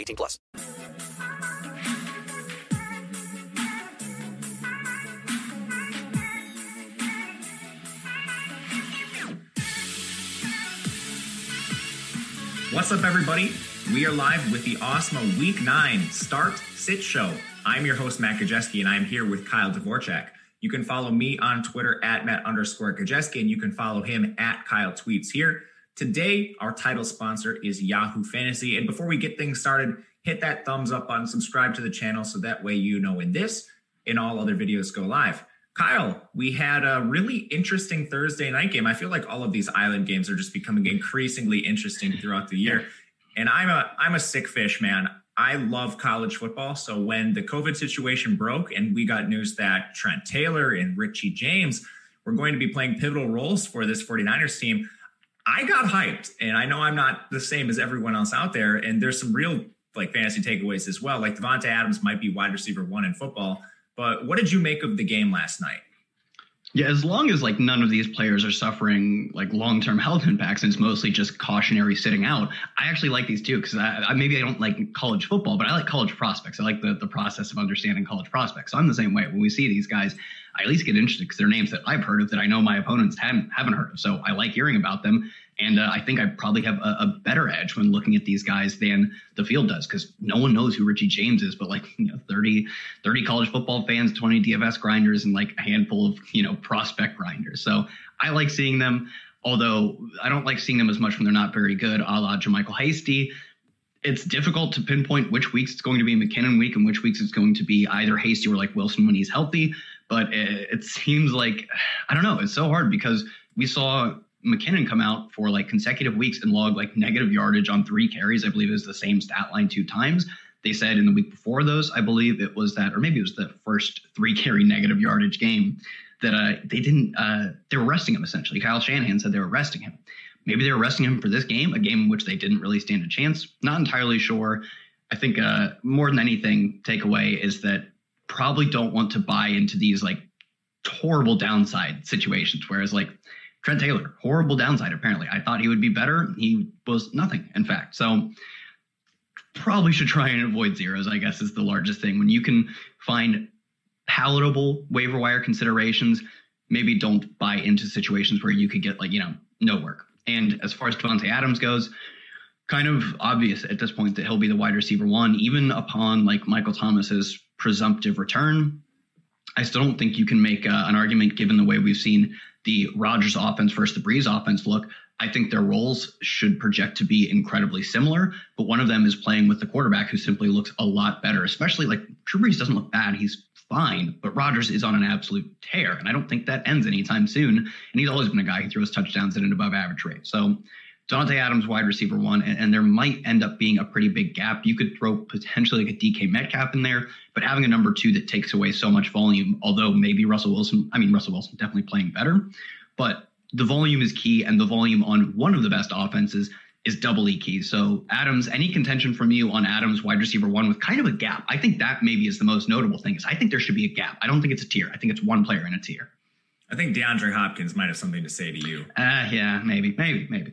18 plus. What's up, everybody? We are live with the Awesemo Week 9 Start Sit Show. I'm your host, Matt Gajewski, and I'm here with Kyle Dvorchak. You can follow me on Twitter at Matt underscore Gajewski, and you can follow him at Kyle Tweets here. Today, our title sponsor is Yahoo Fantasy. And before we get things started, hit that thumbs up button, subscribe to the channel so that way you know when this and all other videos go live. Kyle, we had a really interesting Thursday night game. I feel like all of these island games are just becoming increasingly interesting throughout the year. And I'm a I'm a sick fish, man. I love college football. So when the COVID situation broke and we got news that Trent Taylor and Richie James were going to be playing pivotal roles for this 49ers team, I got hyped. And I know I'm not the same as everyone else out there. And there's some real like fantasy takeaways as well. Like Davante Adams might be wide receiver one in football. But what did you make of the game last night? Yeah, as long as like none of these players are suffering like long-term health impacts, and it's mostly just cautionary sitting out. I actually like these too because I, I, maybe I don't like college football, but I like college prospects. I like the the process of understanding college prospects. So I'm the same way. When we see these guys, I at least get interested because they're names that I've heard of that I know my opponents haven't haven't heard of. So I like hearing about them. And uh, I think I probably have a, a, better edge when looking at these guys than the field does because no one knows who Richie James is, but like you know, 30, 30 college football fans, 20 DFS grinders, and like a handful of, you know, prospect grinders. So I like seeing them, although I don't like seeing them as much when they're not very good, a la JaMycal Hasty. It's difficult to pinpoint which weeks it's going to be McKinnon week and which weeks it's going to be either Hasty or like Wilson when he's healthy. But it, it seems like, I don't know, it's so hard because we saw McKinnon come out for like consecutive weeks and log like negative yardage on three carries. I believe is the same stat line two times. They said in the week before those, I believe it was that, or maybe it was the first three carry negative yardage game that uh, they didn't, uh, they were resting him essentially. Kyle Shanahan said they were resting him. Maybe they were resting him for this game, a game in which they didn't really stand a chance. Not entirely sure. I think uh, more than anything, takeaway is that probably don't want to buy into these like horrible downside situations. Whereas like Trent Taylor, horrible downside, apparently. I thought he would be better. He was nothing, in fact. So probably should try and avoid zeros, I guess, is the largest thing. When you can find palatable waiver wire considerations, maybe don't buy into situations where you could get like, you know, no work. And as far as Davante Adams goes, kind of obvious at this point that he'll be the wide receiver one, even upon like Michael Thomas's presumptive return. I still don't think you can make uh, an argument given the way we've seen the Rodgers offense versus the Brees offense look. I think their roles should project to be incredibly similar, but one of them is playing with the quarterback who simply looks a lot better, especially like Drew Brees doesn't look bad. He's fine, but Rodgers is on an absolute tear. And I don't think that ends anytime soon. And he's always been a guy who throws touchdowns at an above average rate. So Dante Adams, wide receiver one, and, and, there might end up being a pretty big gap. You could throw potentially like a DK Metcalf in there, but having a number two that takes away so much volume, although maybe Russell Wilson, I mean, Russell Wilson definitely playing better, but the volume is key, and the volume on one of the best offenses is double E key. So, Adams, any contention from you on Adams, wide receiver one, with kind of a gap? I think that maybe is the most notable thing. Is I think there should be a gap. I don't think it's a tier. I think it's one player in a tier. I think DeAndre Hopkins might have something to say to you. Uh, yeah, maybe, maybe, maybe.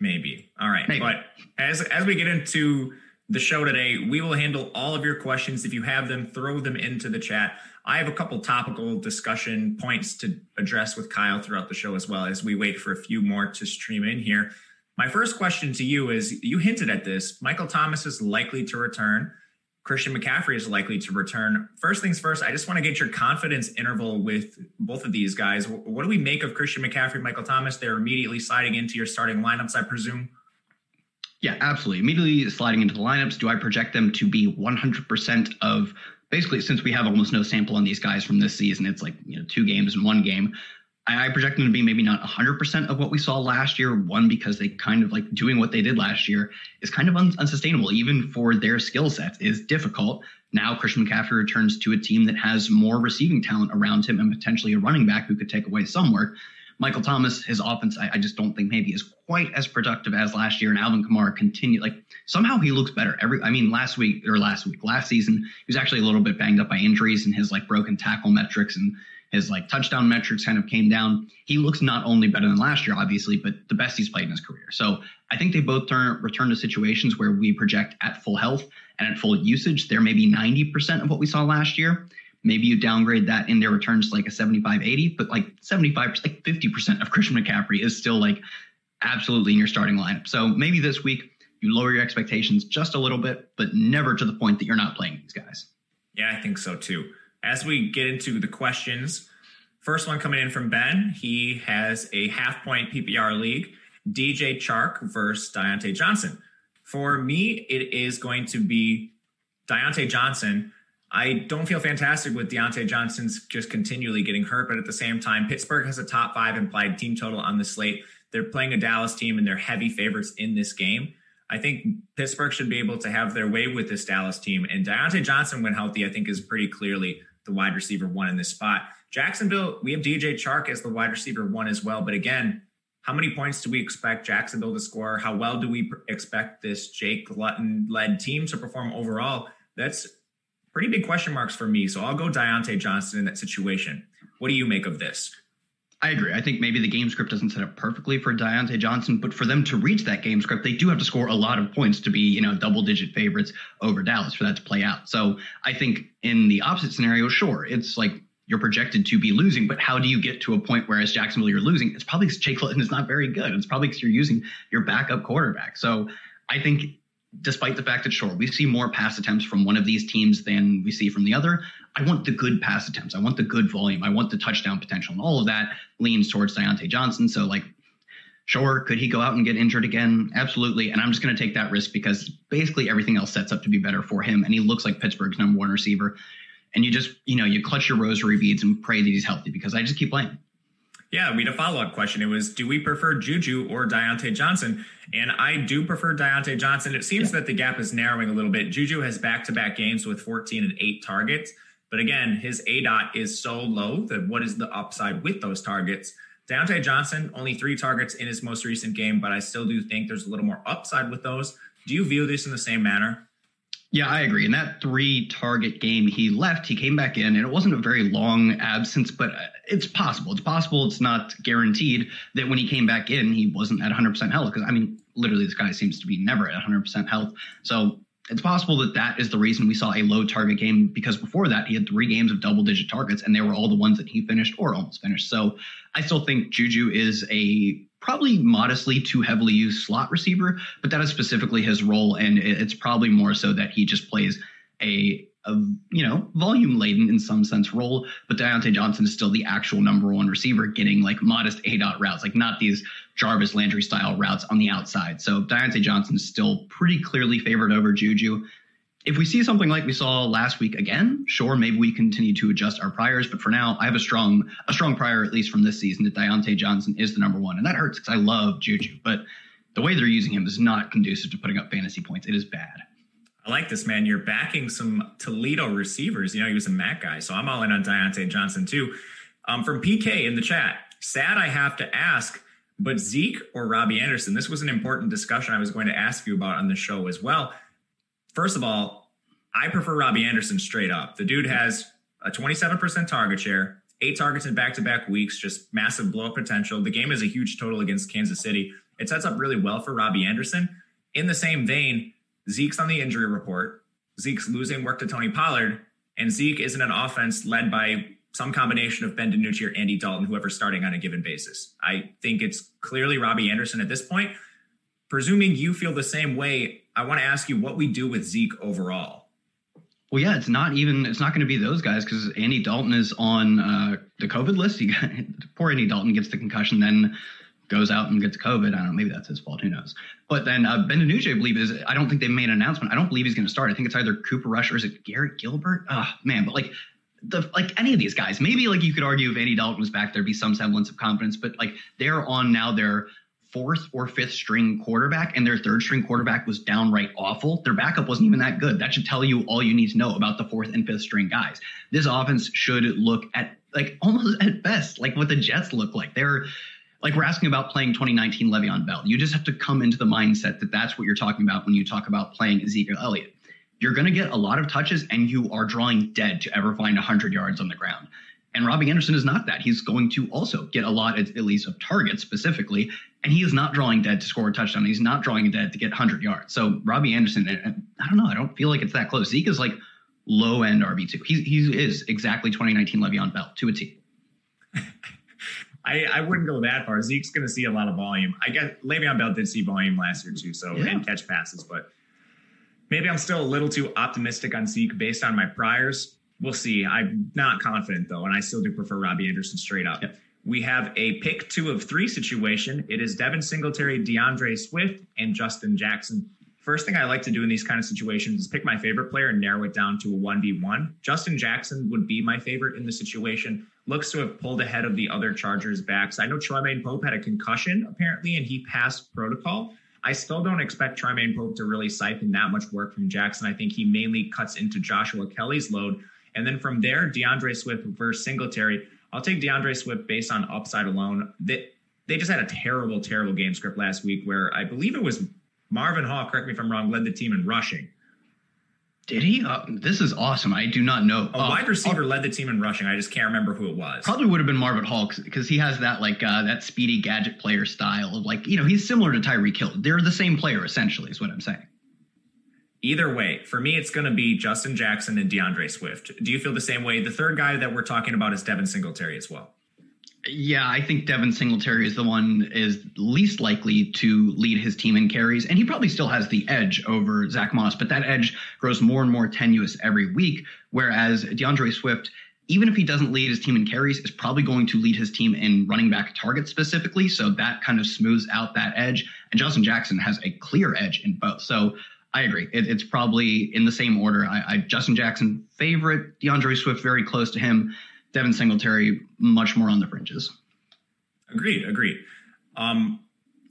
Maybe. All right. Maybe. But as as we get into the show today, we will handle all of your questions. If you have them, throw them into the chat. I have a couple topical discussion points to address with Kyle throughout the show as well as we wait for a few more to stream in here. My first question to you is you hinted at this. Michael Thomas is likely to return. Christian McCaffrey is likely to return. First things first, I just want to get your confidence interval with both of these guys. What do we make of Christian McCaffrey, Michael Thomas? They're immediately sliding into your starting lineups, I presume. Yeah, absolutely. Immediately sliding into the lineups. Do I project them to be 100% of basically since we have almost no sample on these guys from this season? It's like you know two games and one game. I, project them to be maybe not 100% of what we saw last year. One, because they kind of like doing what they did last year is kind of un- unsustainable, even for their skill set, is difficult. Now, Christian McCaffrey returns to a team that has more receiving talent around him and potentially a running back who could take away some work. Michael Thomas, his offense, I, I, just don't think maybe is quite as productive as last year. And Alvin Kamara continued like somehow he looks better. Every I mean, last week or last week, last season, he was actually a little bit banged up by injuries and his like broken tackle metrics and his like touchdown metrics kind of came down. He looks not only better than last year, obviously, but the best he's played in his career. So I think they both turn return to situations where we project at full health and at full usage. They're maybe 90% of what we saw last year. Maybe you downgrade that in their returns to like a 75, 80, but like 75, like 50% of Christian McCaffrey is still like absolutely in your starting lineup. So maybe this week you lower your expectations just a little bit, but never to the point that you're not playing these guys. Yeah, I think so too as we get into the questions, first one coming in from Ben. He has a half point PPR league, DJ Chark versus Diontae Johnson. For me, it is going to be Diontae Johnson. I don't feel fantastic with Diontae Johnson's just continually getting hurt, but at the same time, Pittsburgh has a top five implied team total on the slate. They're playing a Dallas team and they're heavy favorites in this game. I think Pittsburgh should be able to have their way with this Dallas team. And Diontae Johnson, when healthy, I think is pretty clearly the wide receiver one in this spot. Jacksonville, we have DJ Chark as the wide receiver one as well. But again, how many points do we expect Jacksonville to score? How well do we expect this Jake Luton led team to perform overall? That's pretty big question marks for me. So I'll go Diontae Johnson in that situation. What do you make of this? I agree. I think maybe the game script doesn't set up perfectly for Diontae Johnson, but for them to reach that game script, they do have to score a lot of points to be, you know, double digit favorites over Dallas for that to play out. So I think in the opposite scenario, sure, it's like you're projected to be losing, but how do you get to a point where as Jacksonville you're losing? It's probably because Jake Luton is not very good. It's probably because you're using your backup quarterback. So I think despite the fact that sure we see more pass attempts from one of these teams than we see from the other i want the good pass attempts. I want the good volume. I want the touchdown potential. And all of that leans towards Diontae johnson. So like sure could he go out and get injured again? Absolutely. And i'm just going to take that risk because basically everything else sets up to be better for him. And he looks like pittsburgh's number one receiver. And you just you know you clutch your rosary beads and pray that he's healthy because i just keep playing yeah, we had a follow up question. It was, do we prefer Juju or Diontae Johnson? And I do prefer Diontae Johnson. It seems yeah. that the gap is narrowing a little bit. Juju has back to back games with 14 and 8 targets. But again, his A dot is so low that what is the upside with those targets? Diontae Johnson, only three targets in his most recent game, but I still do think there's a little more upside with those. Do you view this in the same manner? Yeah, I agree. In that three target game, he left, he came back in, and it wasn't a very long absence, but it's possible. It's possible. It's not guaranteed that when he came back in, he wasn't at 100% health. Because, I mean, literally, this guy seems to be never at 100% health. So it's possible that that is the reason we saw a low target game because before that, he had three games of double digit targets, and they were all the ones that he finished or almost finished. So I still think Juju is a probably modestly too heavily used slot receiver, but that is specifically his role. And it's probably more so that he just plays a, a you know, volume laden in some sense role. But Diontae Johnson is still the actual number one receiver getting like modest A dot routes, like not these Jarvis Landry style routes on the outside. So Diontae Johnson is still pretty clearly favored over Juju if we see something like we saw last week again, sure, maybe we continue to adjust our priors. But for now, I have a strong a strong prior, at least from this season, that Diontae Johnson is the number one, and that hurts because I love Juju, but the way they're using him is not conducive to putting up fantasy points. It is bad. I like this, man. You're backing some Toledo receivers. You know, he was a Mac guy, so I'm all in on Diontae Johnson too. Um, from PK in the chat, sad I have to ask, but Zeke or Robbie Anderson? This was an important discussion I was going to ask you about on the show as well. First of all, I prefer Robbie Anderson straight up. The dude has a 27% target share, eight targets in back to back weeks, just massive blow up potential. The game is a huge total against Kansas City. It sets up really well for Robbie Anderson. In the same vein, Zeke's on the injury report. Zeke's losing work to Tony Pollard, and Zeke isn't an offense led by some combination of Ben DiNucci or Andy Dalton, whoever's starting on a given basis. I think it's clearly Robbie Anderson at this point. presuming you feel the same way, I want to ask you what we do with Zeke overall. Well, yeah, it's not even it's not going to be those guys because Andy Dalton is on uh, the COVID list. He got, poor Andy Dalton gets the concussion, then goes out and gets COVID. I don't know, maybe that's his fault. Who knows? But then uh, Ben DiNucci, I believe, is I don't think they made an announcement. I don't believe he's going to start. I think it's either Cooper Rush or is it Garrett Gilbert? Oh man, but like the like any of these guys, maybe like you could argue if Andy Dalton was back, there'd be some semblance of confidence. But like they're on now their fourth or fifth string quarterback, and their third string quarterback was downright awful. Their backup wasn't even that good. That should tell you all you need to know about the fourth and fifth string guys. This offense should look at like almost at best like what the Jets look like. They're like we're asking about playing 2019 Le'Veon Bell. You just have to come into the mindset that that's what you're talking about when you talk about playing Ezekiel Elliott. You're going to get a lot of touches, and you are drawing dead to ever find 100 yards on the ground. And Robbie Anderson is not that. He's going to also get a lot, at least, of targets specifically, and he is not drawing dead to score a touchdown. He's not drawing dead to get 100 yards. So Robbie Anderson, I don't know. I don't feel like it's that close. Zeke is like low end RB two. He he is exactly 2019 Le'Veon Bell to a T. I, I wouldn't go that far. Zeke's going to see a lot of volume. I guess Le'Veon Bell did see volume last year too, so yeah. and catch passes, but maybe I'm still a little too optimistic on Zeke based on my priors. We'll see. I'm not confident though, and I still do prefer Robbie Anderson straight up. Yep. We have a pick two of three situation. It is Devin Singletary, DeAndre Swift, and Justin Jackson. First thing I like to do in these kind of situations is pick my favorite player and narrow it down to a 1v1. Justin Jackson would be my favorite in the situation looks to have pulled ahead of the other Chargers backs. I know Troymaine Pope had a concussion apparently, and he passed protocol. I still don't expect Troymaine Pope to really siphon that much work from Jackson. I think he mainly cuts into Joshua Kelly's load. And then from there, DeAndre Swift versus Singletary. I'll take DeAndre Swift based on upside alone. They, they just had a terrible, terrible game script last week where I believe it was Marvin Hall, correct me if I'm wrong, led the team in rushing. Did he? Uh, this is awesome. I do not know. A uh, wide receiver uh, led the team in rushing. I just can't remember who it was. Probably would have been Marvin Hall because he has that like uh, that speedy gadget player style of like you know he's similar to Tyreek Hill. They're the same player essentially, is what I'm saying. Either way, for me, it's going to be Justin Jackson and DeAndre Swift. Do you feel the same way? The third guy that we're talking about is Devin Singletary as well. Yeah, I think Devin Singletary is the one is least likely to lead his team in carries, and he probably still has the edge over Zach Moss, but that edge grows more and more tenuous every week. Whereas DeAndre Swift, even if he doesn't lead his team in carries, is probably going to lead his team in running back targets specifically. So that kind of smooths out that edge. And Justin Jackson has a clear edge in both. So I agree. It, it's probably in the same order. I, I Justin Jackson favorite, DeAndre Swift very close to him. Devin Singletary much more on the fringes. Agreed. Agreed. Um,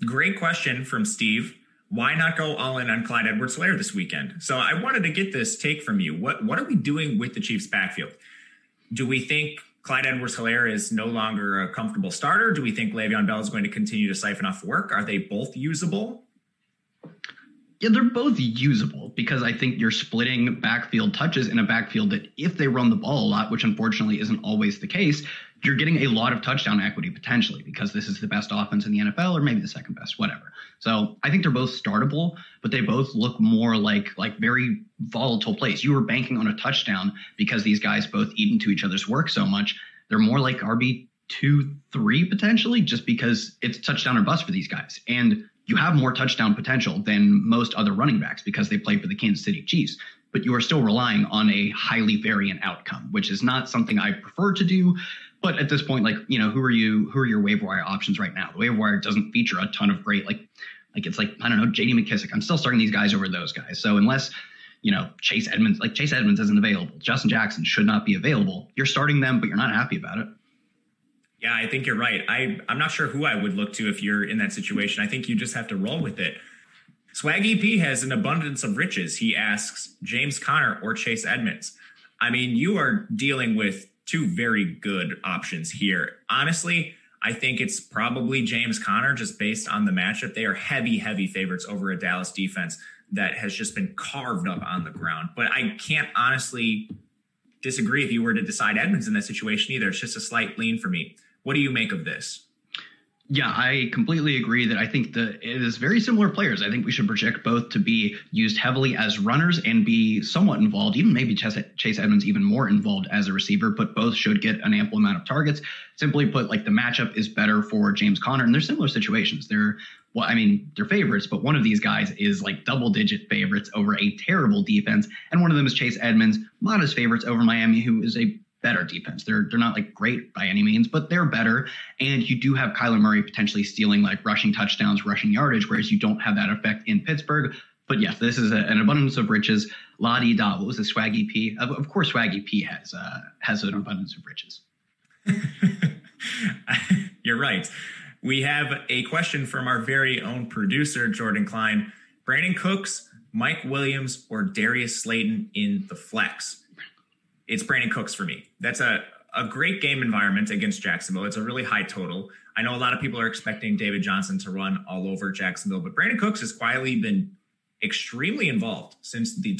great question from Steve. Why not go all in on Clyde Edwards-Helaire this weekend? So I wanted to get this take from you. What what are we doing with the Chiefs backfield? Do we think Clyde Edwards-Helaire is no longer a comfortable starter? Do we think Le'Veon Bell is going to continue to siphon off work? Are they both usable? Yeah, they're both usable because I think you're splitting backfield touches in a backfield that if they run the ball a lot, which unfortunately isn't always the case, you're getting a lot of touchdown equity potentially because this is the best offense in the NFL or maybe the second best, whatever. So I think they're both startable, but they both look more like like very volatile plays. You were banking on a touchdown because these guys both eat into each other's work so much. They're more like RB two, three potentially, just because it's touchdown or bust for these guys. And you have more touchdown potential than most other running backs because they play for the Kansas City Chiefs, but you are still relying on a highly variant outcome, which is not something I prefer to do. But at this point, like, you know, who are you, who are your waiver wire options right now? The waiver wire doesn't feature a ton of great, like, like it's like, I don't know, JD McKissic. I'm still starting these guys over those guys. So unless, you know, Chase Edmonds, like Chase Edmonds isn't available, Justin Jackson should not be available. You're starting them, but you're not happy about it. Yeah, I think you're right. I I'm not sure who I would look to if you're in that situation. I think you just have to roll with it. Swaggy P has an abundance of riches. He asks James Conner or Chase Edmonds. I mean, you are dealing with two very good options here. Honestly, I think it's probably James Conner just based on the matchup. They are heavy, heavy favorites over a Dallas defense that has just been carved up on the ground. But I can't honestly disagree if you were to decide Edmonds in that situation either. It's just a slight lean for me. What do you make of this? Yeah, I completely agree that I think that it is very similar players. I think we should project both to be used heavily as runners and be somewhat involved, even maybe Chase Edmonds even more involved as a receiver, but both should get an ample amount of targets. Simply put, like the matchup is better for James Conner, and they're similar situations. They're well, I mean, they're favorites, but one of these guys is like double digit favorites over a terrible defense, and one of them is Chase Edmonds, modest favorites over Miami, who is a better defense. They're they're not like great by any means, but they're better. And you do have Kyler Murray potentially stealing like rushing touchdowns, rushing yardage, whereas you don't have that effect in Pittsburgh. But yes, this is a, an abundance of riches. La di da. What was the Swaggy P? Of, of course, Swaggy P has uh, has an abundance of riches. You're right. We have a question from our very own producer, Jordan Klein. Brandin Cooks, Mike Williams, or Darius Slayton in the flex? It's Brandin Cooks for me. That's a, a great game environment against Jacksonville. It's a really high total. I know a lot of people are expecting David Johnson to run all over Jacksonville, but Brandin Cooks has quietly been extremely involved since the.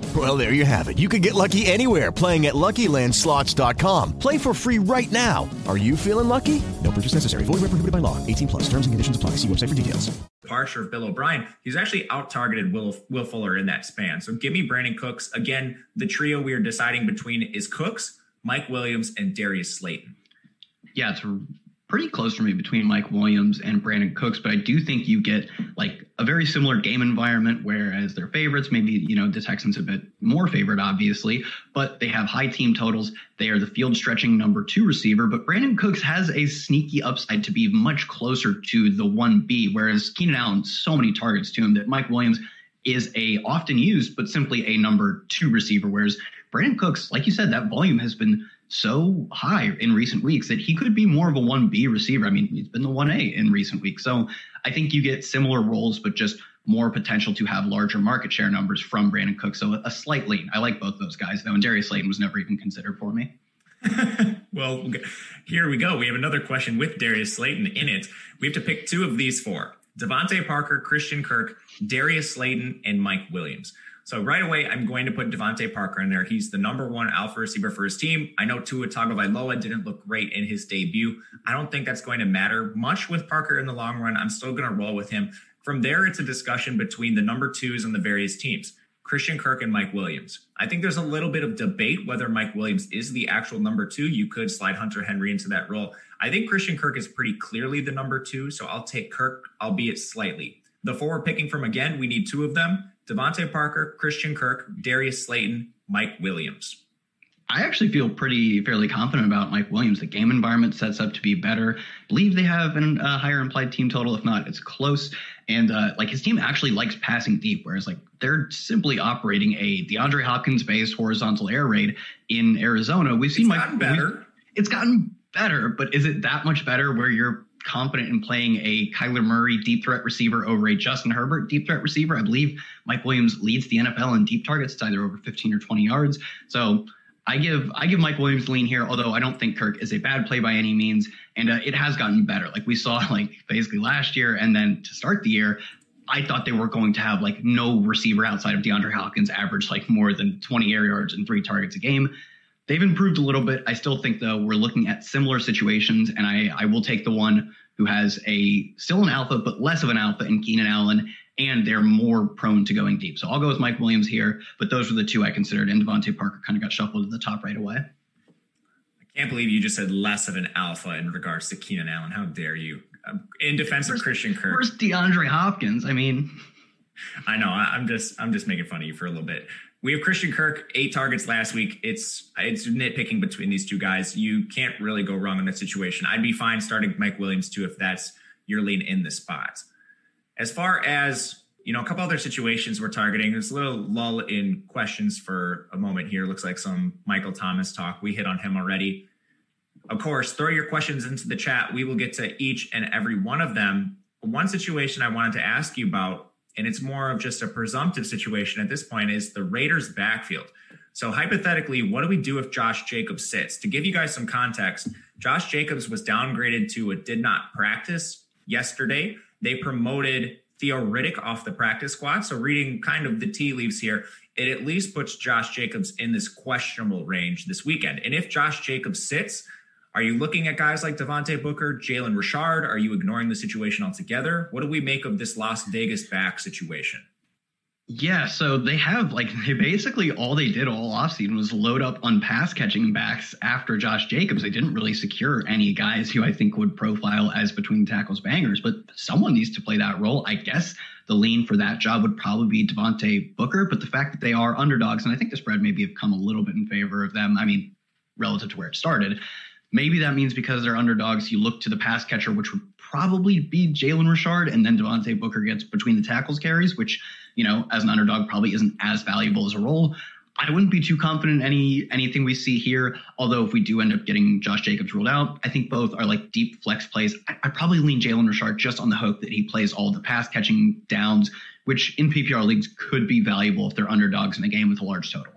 Well, there you have it. You can get lucky anywhere playing at LuckyLandSlots.com. Play for free right now. Are you feeling lucky? No purchase necessary. Void where prohibited by law. 18 plus. Terms and conditions apply. See website for details. Departure of Bill O'Brien. He's actually out targeted Will Will Fuller in that span. So give me Brandin Cooks again. The trio we are deciding between is Cooks. Mike Williams, and Darius Slayton. Yeah, it's pretty close for me between Mike Williams and Brandin Cooks, but I do think you get like a very similar game environment, whereas they're favorites. Maybe, you know, the Texans a bit more favored, obviously, but they have high team totals. They are the field stretching number two receiver, but Brandin Cooks has a sneaky upside to be much closer to the 1B, whereas Keenan Allen, so many targets to him that Mike Williams is a often used, but simply a number two receiver, whereas Brandin Cooks, like you said, that volume has been so high in recent weeks that he could be more of a 1B receiver. I mean, he's been the 1A in recent weeks. So I think you get similar roles, but just more potential to have larger market share numbers from Brandin Cooks. So a slight lean. I like both those guys, though. And Darius Slayton was never even considered for me. well, here we go. We have another question with Darius Slayton in it. We have to pick two of these four DeVante Parker, Christian Kirk, Darius Slayton, and Mike Williams. So right away, I'm going to put DeVante Parker in there. He's the number one alpha receiver for his team. I know Tua Tagovailoa didn't look great in his debut. I don't think that's going to matter much with Parker in the long run. I'm still going to roll with him. From there, it's a discussion between the number twos and the various teams. Christian Kirk and Mike Williams. I think there's a little bit of debate whether Mike Williams is the actual number two. You could slide Hunter Henry into that role. I think Christian Kirk is pretty clearly the number two, so I'll take Kirk, albeit slightly. The four we're picking from again, we need two of them. DeVante Parker, Christian Kirk, Darius Slayton, Mike Williams. I actually feel pretty fairly confident about Mike Williams. The game environment sets up to be better. I believe they have a uh, higher implied team total. If not, it's close. And uh, like his team actually likes passing deep, whereas like they're simply operating a DeAndre Hopkins based horizontal air raid in Arizona. We've seen it's Mike gotten better. It's gotten better, but is it that much better where you're confident in playing a Kyler Murray deep threat receiver over a Justin Herbert deep threat receiver. I believe Mike Williams leads the NFL in deep targets. It's either over 15 or 20 yards. So I give I give Mike Williams lean here, although I don't think Kirk is a bad play by any means, and uh, it has gotten better. Like we saw, like basically last year, and then to start the year, I thought they were going to have like no receiver outside of DeAndre Hopkins average like more than 20 air yards and three targets a game. They've improved a little bit. I still think though we're looking at similar situations, and I I will take the one who has a still an alpha but less of an alpha in Keenan Allen, and they're more prone to going deep. So I'll go with Mike Williams here, but those were the two I considered, and DeVante Parker kind of got shuffled to the top right away. I can't believe you just said less of an alpha in regards to Keenan Allen. How dare you? Um, in defense of Christian Kirk. Where's DeAndre Hopkins? I mean, I know. I'm just I'm just making fun of you for a little bit. We have Christian Kirk, eight targets last week. It's it's nitpicking between these two guys. You can't really go wrong in that situation. I'd be fine starting Mike Williams too if that's your lean in the spot. As far as you know, a couple other situations we're targeting. There's a little lull in questions for a moment here. Looks like some Michael Thomas talk. We hit on him already. Of course, throw your questions into the chat. We will get to each and every one of them. One situation I wanted to ask you about and it's more of just a presumptive situation at this point, is the Raiders' backfield. So, hypothetically, what do we do if Josh Jacobs sits? To give you guys some context, Josh Jacobs was downgraded to a did not practice yesterday. They promoted Theo Riddick off the practice squad. So, reading kind of the tea leaves here, it at least puts Josh Jacobs in this questionable range this weekend. And if Josh Jacobs sits, are you looking at guys like Devontae Booker, Jalen Richard? Are you ignoring the situation altogether? What do we make of this Las Vegas back situation? Yeah, so they have like they basically all they did all offseason was load up on pass catching backs after Josh Jacobs. They didn't really secure any guys who I think would profile as between tackles bangers, but someone needs to play that role. I guess the lean for that job would probably be Devontae Booker, but the fact that they are underdogs, and I think the spread maybe have come a little bit in favor of them. I mean, relative to where it started. Maybe that means because they're underdogs, you look to the pass catcher, which would probably be Jalen Richard, and then Devontae Booker gets between the tackles carries, which, you know, as an underdog probably isn't as valuable as a role. I wouldn't be too confident in any anything we see here. Although if we do end up getting Josh Jacobs ruled out, I think both are like deep flex plays. I, I probably lean Jalen Richard just on the hope that he plays all the pass catching downs, which in PPR leagues could be valuable if they're underdogs in a game with a large total.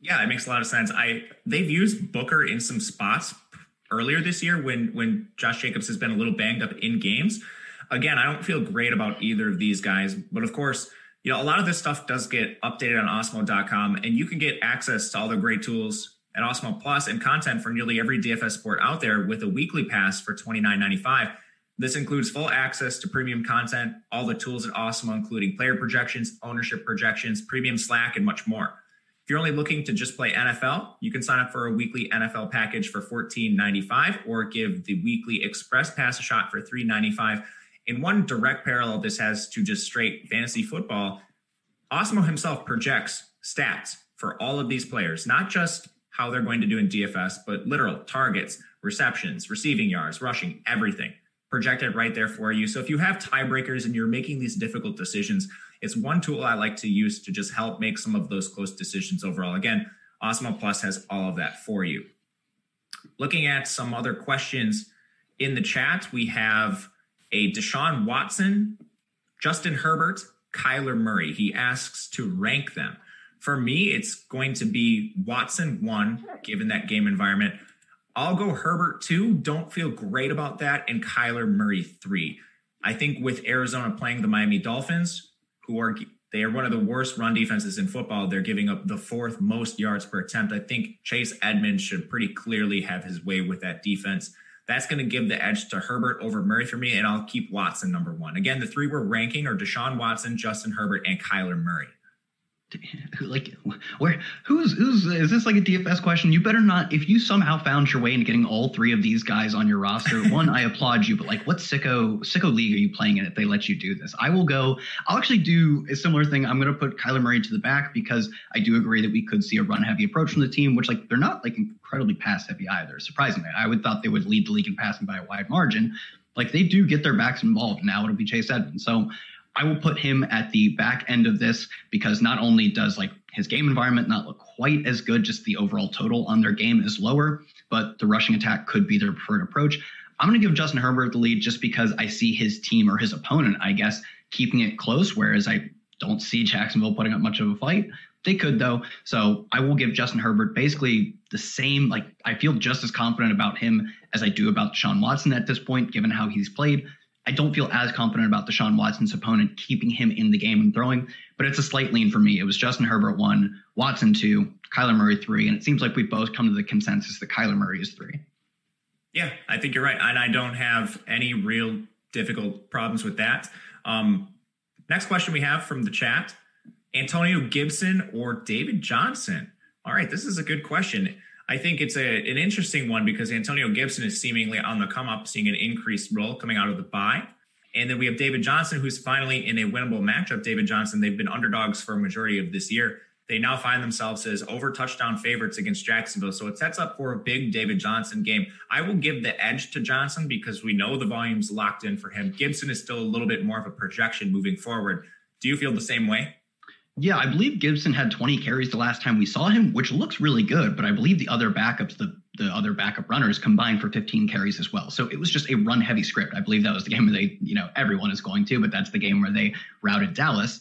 Yeah, that makes a lot of sense. I they've used Booker in some spots earlier this year when when Josh Jacobs has been a little banged up in games. Again, I don't feel great about either of these guys, but of course, you know, a lot of this stuff does get updated on Awesemo.com, and you can get access to all the great tools at Awesemo Plus and content for nearly every DFS sport out there with a weekly pass for $29.95. This includes full access to premium content, all the tools at Awesemo, including player projections, ownership projections, premium Slack, and much more. If you're only looking to just play NFL, you can sign up for a weekly NFL package for $14.95 or give the weekly Express Pass a shot for $3.95. In one direct parallel this has to just straight fantasy football, Awesemo himself projects stats for all of these players, not just how they're going to do in DFS, but literal targets, receptions, receiving yards, rushing, everything projected right there for you. So if you have tiebreakers and you're making these difficult decisions, it's one tool I like to use to just help make some of those close decisions overall. Again, Awesemo Plus has all of that for you. Looking at some other questions in the chat, we have a Deshaun Watson, Justin Herbert, Kyler Murray. He asks to rank them. For me, it's going to be Watson one, given that game environment. I'll go Herbert two. Don't feel great about that. And Kyler Murray three. I think with Arizona playing the Miami Dolphins, who are they are one of the worst run defenses in football. They're giving up the fourth most yards per attempt. I think Chase Edmonds should pretty clearly have his way with that defense. That's going to give the edge to Herbert over Murray for me, and I'll keep Watson number one. Again, the three we're ranking are Deshaun Watson, Justin Herbert, and Kyler Murray like where who's who's is this like a DFS question? You better not if you somehow found your way into getting all three of these guys on your roster. One, I applaud you, but like what sicko sicko league are you playing in if they let you do this? I will go. I'll actually do a similar thing. I'm going to put Kyler Murray to the back because I do agree that we could see a run heavy approach from the team, which like they're not like incredibly pass heavy either. Surprisingly, I would thought they would lead the league in passing by a wide margin. Like they do get their backs involved. Now it'll be Chase Edmonds. So I will put him at the back end of this because not only does like his game environment not look quite as good, just the overall total on their game is lower, but the rushing attack could be their preferred approach. I'm going to give Justin Herbert the lead just because I see his team or his opponent, I guess, keeping it close, whereas I don't see Jacksonville putting up much of a fight. They could though. So I will give Justin Herbert basically the same, like I feel just as confident about him as I do about Sean Watson at this point, given how he's played. I don't feel as confident about Deshaun Watson's opponent keeping him in the game and throwing, but it's a slight lean for me. It was Justin Herbert one, Watson two, Kyler Murray three, and it seems like we've both come to the consensus that Kyler Murray is three. Yeah, I think you're right, and I don't have any real difficult problems with that. Um, next question we have from the chat: Antonio Gibson or David Johnson? All right, this is a good question. I think it's a an interesting one because Antonio Gibson is seemingly on the come up, seeing an increased role coming out of the bye. And then we have David Johnson, who's finally in a winnable matchup. David Johnson, they've been underdogs for a majority of this year. They now find themselves as over touchdown favorites against Jacksonville. So it sets up for a big David Johnson game. I will give the edge to Johnson because we know the volume's locked in for him. Gibson is still a little bit more of a projection moving forward. Do you feel the same way? Yeah, I believe Gibson had 20 carries the last time we saw him, which looks really good. But I believe the other backups, the the other backup runners, combined for 15 carries as well. So it was just a run heavy script. I believe that was the game where they, you know, everyone is going to, but that's the game where they routed Dallas.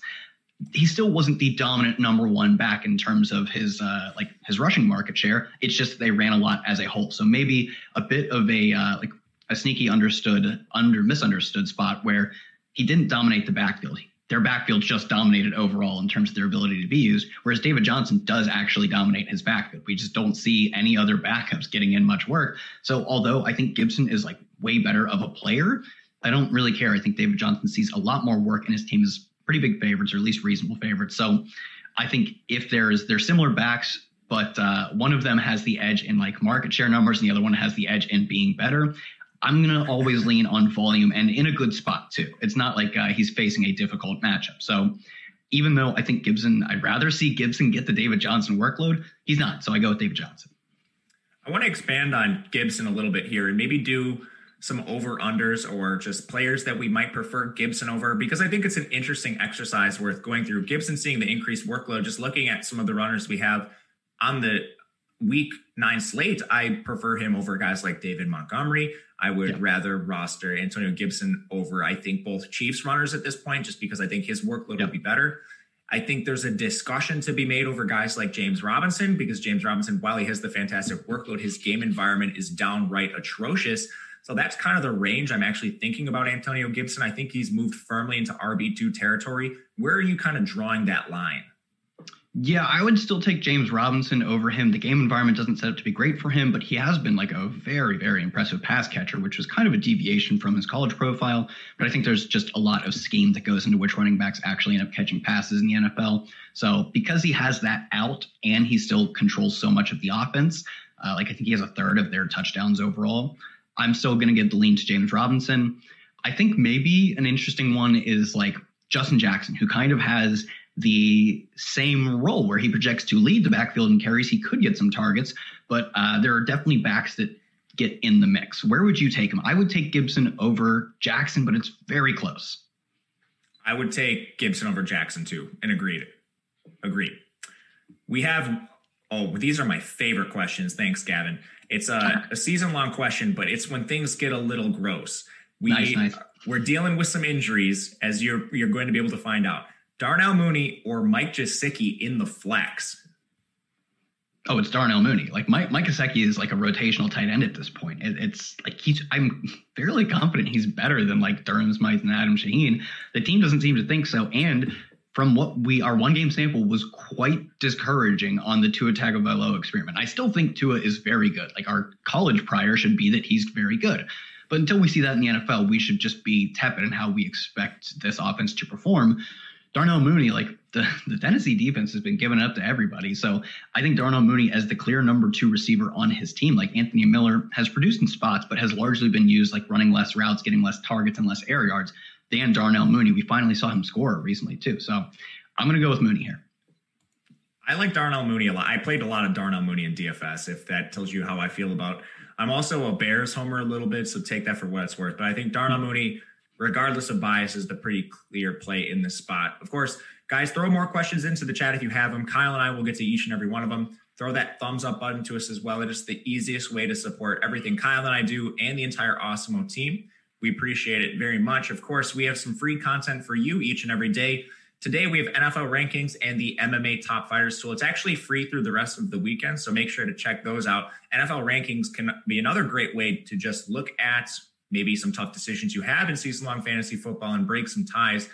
he still wasn't the dominant number one back in terms of his uh, like his rushing market share. It's just they ran a lot as a whole. So maybe a bit of a uh, like a sneaky understood under misunderstood spot where he didn't dominate the backfield. Their backfield just dominated overall in terms of their ability to be used, whereas David Johnson does actually dominate his backfield. We just don't see any other backups getting in much work. So although I think Gibson is like way better of a player, I don't really care. I think David Johnson sees a lot more work and his team is pretty big favorites or at least reasonable favorites. So I think if there's they're similar backs, but uh, one of them has the edge in like market share numbers and the other one has the edge in being better. I'm going to always lean on volume and in a good spot too. It's not like uh, he's facing a difficult matchup. So even though I think Gibson, I'd rather see Gibson get the David Johnson workload, he's not. So I go with David Johnson. I want to expand on Gibson a little bit here and maybe do some over unders or just players that we might prefer Gibson over because I think it's an interesting exercise worth going through. Gibson seeing the increased workload, just looking at some of the runners we have on the week nine slate, I prefer him over guys like David Montgomery. I would yeah. rather roster Antonio Gibson over, I think, both Chiefs runners at this point, just because I think his workload yeah. will be better. I think there's a discussion to be made over guys like James Robinson, because James Robinson, while he has the fantastic workload, his game environment is downright atrocious. So that's kind of the range I'm actually thinking about Antonio Gibson. I think he's moved firmly into RB2 territory. Where are you kind of drawing that line? Yeah, I would still take James Robinson over him. The game environment doesn't set up to be great for him, but he has been like a very, very impressive pass catcher, which was kind of a deviation from his college profile. But I think there's just a lot of scheme that goes into which running backs actually end up catching passes in the NFL. So because he has that out and he still controls so much of the offense, uh, like I think he has a third of their touchdowns overall. I'm still going to give the lean to James Robinson. I think maybe an interesting one is like Justin Jackson, who kind of has the same role where he projects to lead the backfield and carries. He could get some targets, but uh, there are definitely backs that get in the mix. Where would you take him? I would take Gibson over Jackson, but it's very close. I would take Gibson over Jackson too, and agreed. Agreed. We have, oh, these are my favorite questions. Thanks, Gavin. It's a, a season long question, but it's when things get a little gross. We, nice, nice. We're dealing with some injuries, as you're you're going to be able to find out. Darnell Mooney or Mike Gesicki in the flex? Oh, it's Darnell Mooney. Like Mike Mike Gesicki is like a rotational tight end at this point. It, it's like he's I'm fairly confident he's better than like Durham Smythe and Adam Shaheen. The team doesn't seem to think so. And from what we our one game sample was quite discouraging on the Tua Tagovailoa experiment. I still think Tua is very good. Like our college prior should be that he's very good. But until we see that in the NFL, we should just be tepid in how we expect this offense to perform. Darnell Mooney, like the, the Tennessee defense has been given up to everybody. So I think Darnell Mooney as the clear number two receiver on his team, like Anthony Miller has produced in spots, but has largely been used like running less routes, getting less targets and less air yards than Darnell Mooney. We finally saw him score recently too. So I'm going to go with Mooney here. I like Darnell Mooney a lot. I played a lot of Darnell Mooney in DFS, if that tells you how I feel about. I'm also a Bears homer a little bit, so take that for what it's worth. But I think Darnell Mooney regardless of bias, is the pretty clear play in this spot. Of course, guys, throw more questions into the chat if you have them. Kyle and I will get to each and every one of them. Throw that thumbs up button to us as well. It is the easiest way to support everything Kyle and I do and the entire Awesemo team. We appreciate it very much. Of course, we have some free content for you each and every day. Today, we have NFL rankings and the MMA Top Fighters tool. It's actually free through the rest of the weekend, so make sure to check those out. NFL rankings can be another great way to just look at maybe some tough decisions you have in season long fantasy football and break some ties.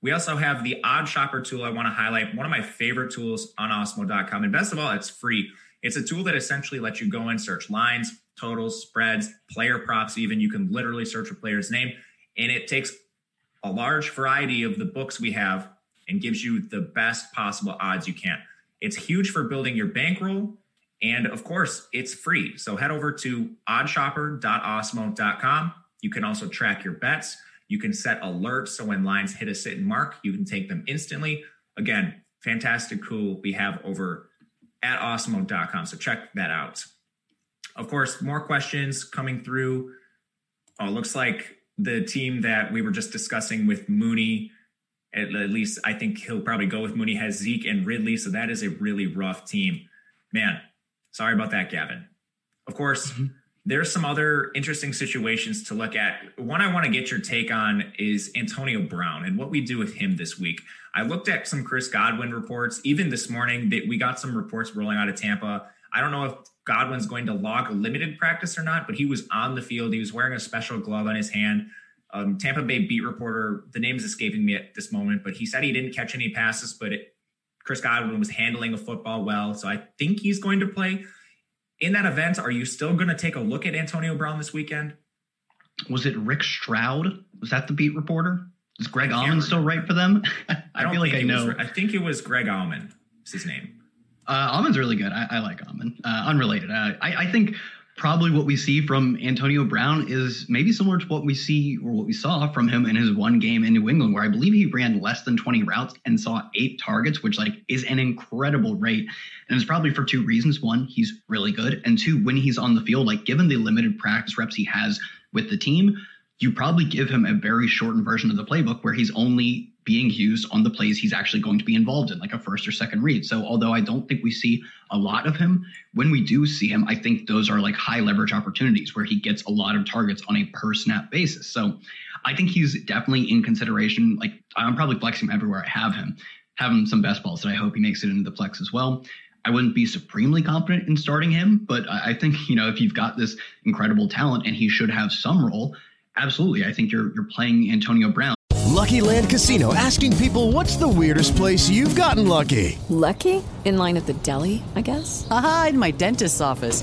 We also have the Odd Shopper tool I want to highlight, one of my favorite tools on Awesemo.com. And best of all, it's free. It's a tool that essentially lets you go and search lines, totals, spreads, player props, even. You can literally search a player's name. And it takes a large variety of the books we have and gives you the best possible odds you can. It's huge for building your bankroll. And of course, it's free. So head over to oddshopper.awesemo.com. You can also track your bets. You can set alerts so when lines hit a certain mark, you can take them instantly. Again, fantastic cool we have over at awesemo.com. So check that out. Of course, more questions coming through. Oh, looks like the team that we were just discussing with Mooney, at, least I think he'll probably go with Mooney, has Zeke and Ridley. So that is a really rough team. Man, sorry about that, Gavin. Of course, mm-hmm there's some other interesting situations to look at. One I want to get your take on is Antonio Brown and what we do with him this week. I looked at some Chris Godwin reports. Even this morning, that we got some reports rolling out of Tampa. I don't know if Godwin's going to log a limited practice or not, but he was on the field. He was wearing a special glove on his hand. Um, Tampa Bay beat reporter, the name is escaping me at this moment, but he said he didn't catch any passes, but it, Chris Godwin was handling the football well. So I think he's going to play. In that event, are you still going to take a look at Antonio Brown this weekend? Was it Rick Stroud? Was that the beat reporter? Is Greg Auman still right for them? I, I feel like I know. Was, I think it was Greg Auman. Is his name? Uh, Auman's really good. I, I like Auman. Uh, unrelated. Uh, I, I think probably what we see from Antonio Brown is maybe similar to what we see or what we saw from him in his one game in New England, where I believe he ran less than 20 routes and saw eight targets, which like is an incredible rate. And it's probably for two reasons. One, he's really good. And two, when he's on the field, like given the limited practice reps he has with the team, you probably give him a very shortened version of the playbook where he's only being used on the plays he's actually going to be involved in, like a first or second read. So, although I don't think we see a lot of him, when we do see him, I think those are like high leverage opportunities where he gets a lot of targets on a per snap basis. So, I think he's definitely in consideration. Like, I'm probably flexing him everywhere I have him. Him some best balls that I hope he makes it into the flex as well. I wouldn't be supremely confident in starting him, but I think, you know, if you've got this incredible talent and he should have some role, absolutely. I think you're you're playing Antonio Brown. Lucky Land Casino asking people what's the weirdest place you've gotten lucky? Lucky? In line at the deli, I guess? Aha, in my dentist's office.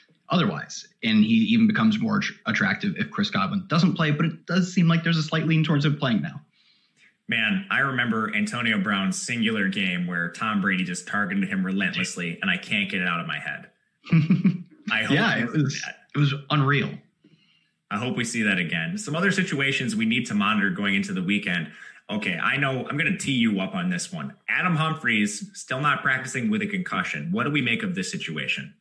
otherwise. And he even becomes more attractive if Chris Godwin doesn't play, but it does seem like there's a slight lean towards him playing now. Man, I remember Antonio Brown's singular game where Tom Brady just targeted him relentlessly, and I can't get it out of my head. I hope yeah, it was it was unreal. I hope we see that again. Some other situations we need to monitor going into the weekend. Okay, I know I'm going to tee you up on this one. Adam Humphries still not practicing with a concussion. What do we make of this situation?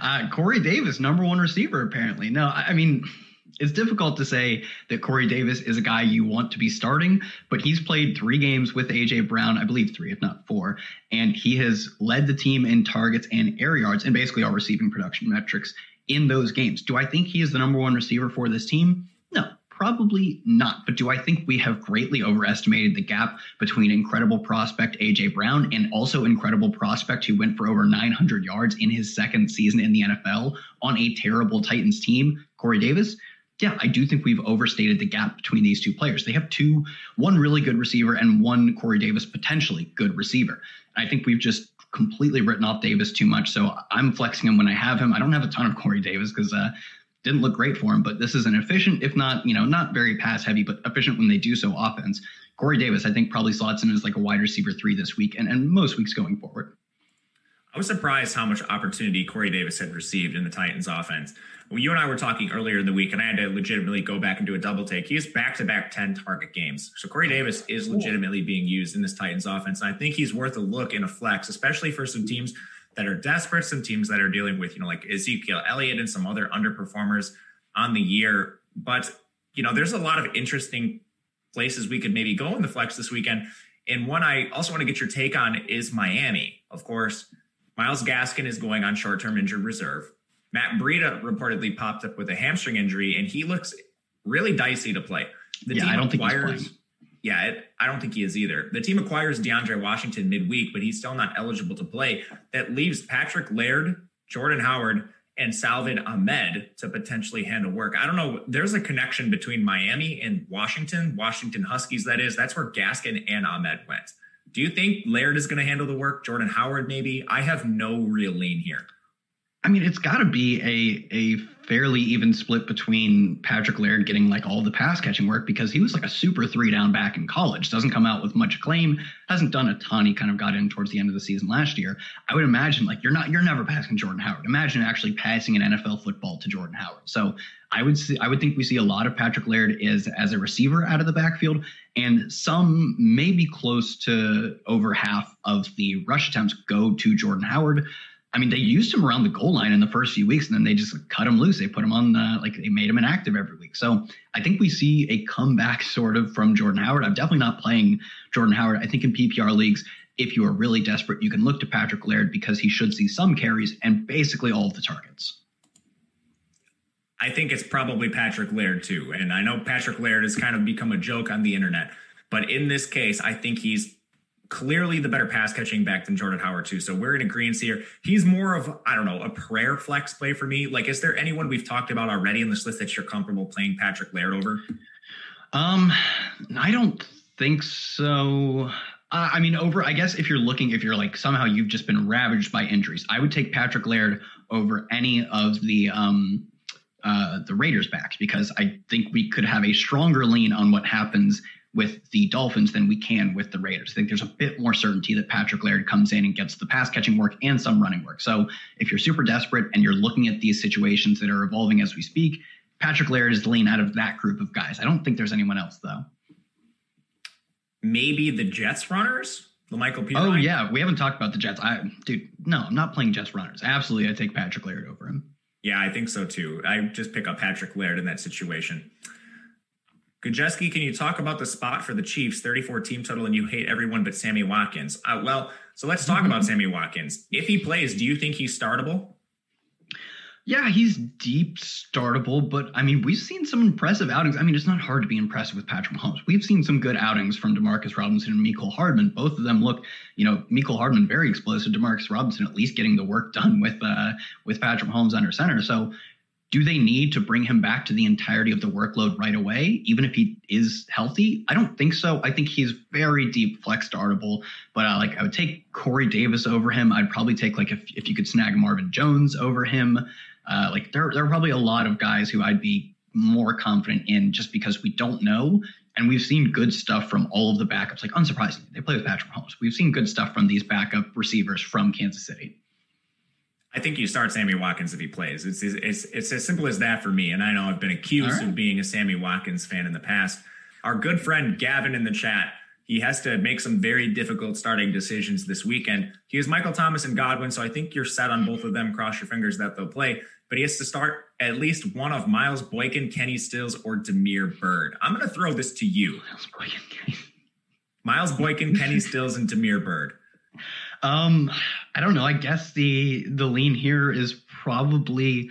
Uh, Corey Davis, number one receiver, apparently. No, I mean, it's difficult to say that Corey Davis is a guy you want to be starting, but he's played three games with AJ Brown, I believe three, if not four, and he has led the team in targets and air yards and basically all receiving production metrics in those games. Do I think he is the number one receiver for this team? Probably not. But do I think we have greatly overestimated the gap between incredible prospect AJ Brown and also incredible prospect who went for over 900 yards in his second season in the NFL on a terrible Titans team, Corey Davis? Yeah, I do think we've overstated the gap between these two players. They have two, one really good receiver and one Corey Davis potentially good receiver. I think we've just completely written off Davis too much. So I'm flexing him when I have him. I don't have a ton of Corey Davis because uh, didn't look great for him, but this is an efficient, if not, you know, not very pass heavy, but efficient when they do so offense. Corey Davis, I think, probably slots in as like a wide receiver three this week and, and most weeks going forward. I was surprised how much opportunity Corey Davis had received in the Titans offense. Well, you and I were talking earlier in the week, and I had to legitimately go back and do a double take. He has back to back 10 target games. So Corey Davis is legitimately being used in this Titans offense. And I think he's worth a look in a flex, especially for some teams that are desperate, some teams that are dealing with, you know, like Ezekiel Elliott and some other underperformers on the year. But, you know, there's a lot of interesting places we could maybe go in the flex this weekend. And one I also want to get your take on is Miami. Of course, Myles Gaskin is going on short term injured reserve. Matt Breida reportedly popped up with a hamstring injury, and he looks really dicey to play. The yeah, I don't acquires, think he's yeah, it, I don't think he is either. The team acquires DeAndre Washington midweek, but he's still not eligible to play. That leaves Patrick Laird, Jordan Howard, and Salvon Ahmed to potentially handle work. I don't know. There's a connection between Miami and Washington, Washington Huskies, that is. That's where Gaskin and Ahmed went. Do you think Laird is going to handle the work? Jordan Howard, maybe? I have no real lean here. I mean, it's got to be a a fairly even split between Patrick Laird getting like all the pass catching work because he was like a super three down back in college. Doesn't come out with much acclaim. Hasn't done a ton. He kind of got in towards the end of the season last year. I would imagine like you're not you're never passing Jordan Howard. Imagine actually passing an NFL football to Jordan Howard. So I would see I would think we see a lot of Patrick Laird is as a receiver out of the backfield, and some maybe close to over half of the rush attempts go to Jordan Howard. I mean, they used him around the goal line in the first few weeks, and then they just cut him loose. They put him on, the, like, they made him inactive every week. So I think we see a comeback sort of from Jordan Howard. I'm definitely not playing Jordan Howard. I think in PPR leagues, if you are really desperate, you can look to Patrick Laird because he should see some carries and basically all of the targets. I think it's probably Patrick Laird too. And I know Patrick Laird has kind of become a joke on the internet, but in this case, I think he's clearly the better pass catching back than Jordan Howard too. So we're in agreement here. He's more of I don't know a prayer flex play for me. Like, is there anyone we've talked about already in this list that you're comfortable playing Patrick Laird over? Um, I don't think so. Uh, I mean, over. I guess if you're looking, if you're like somehow you've just been ravaged by injuries, I would take Patrick Laird over any of the um uh the Raiders backs because I think we could have a stronger lean on what happens with the Dolphins than we can with the Raiders. I think there's a bit more certainty that Patrick Laird comes in and gets the pass catching work and some running work. So if you're super desperate and you're looking at these situations that are evolving as we speak, Patrick Laird is the lean out of that group of guys. I don't think there's anyone else though. Maybe the Jets runners, the Michael P. Oh yeah, we haven't talked about the Jets. I dude, no, I'm not playing Jets runners. Absolutely, I take Patrick Laird over him. Yeah, I think so too. I just pick up Patrick Laird in that situation. Gajewski, can you talk about the spot for the Chiefs, 34 team total, and you hate everyone but Sammy Watkins? Uh, well, so let's talk about Sammy Watkins. If he plays, do you think he's startable? Yeah, he's deep startable, but I mean, we've seen some impressive outings. I mean, it's not hard to be impressed with Patrick Mahomes. We've seen some good outings from Demarcus Robinson and Mecole Hardman. Both of them look, you know, Mecole Hardman very explosive. Demarcus Robinson at least getting the work done with uh, with Patrick Mahomes under center. So do they need to bring him back to the entirety of the workload right away, even if he is healthy? I don't think so. I think he's very deep flex startable, but uh, like I would take Corey Davis over him. I'd probably take like if, if you could snag Marvin Jones over him. Uh, like there, there are probably a lot of guys who I'd be more confident in just because we don't know. And we've seen good stuff from all of the backups. Like unsurprisingly, they play with Patrick Mahomes. We've seen good stuff from these backup receivers from Kansas City. I think you start Sammy Watkins if he plays. It's it's it's as simple as that for me. And I know I've been accused right. of being a Sammy Watkins fan in the past. Our good friend Gavin in the chat, he has to make some very difficult starting decisions this weekend. He has Michael Thomas and Godwin, so I think you're set on both of them. Cross your fingers that they'll play. But he has to start at least one of Miles Boykin, Kenny Stills, or Damiere Byrd. I'm going to throw this to you. Miles Boykin, Miles Boykin, Kenny Stills, and Damiere Byrd. Um, I don't know. I guess the the lean here is probably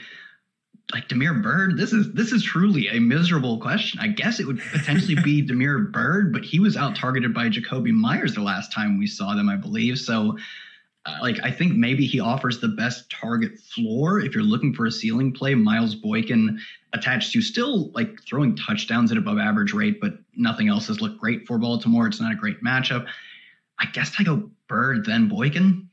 like Damiere Byrd. This is this is truly a miserable question. I guess it would potentially be Damiere Byrd, but he was out targeted by Jakobi Meyers the last time we saw them, I believe. So, uh, like, I think maybe he offers the best target floor if you're looking for a ceiling play. Miles Boykin attached to still like throwing touchdowns at above average rate, but nothing else has looked great for Baltimore. It's not a great matchup. I guess I go Byrd then Boykin.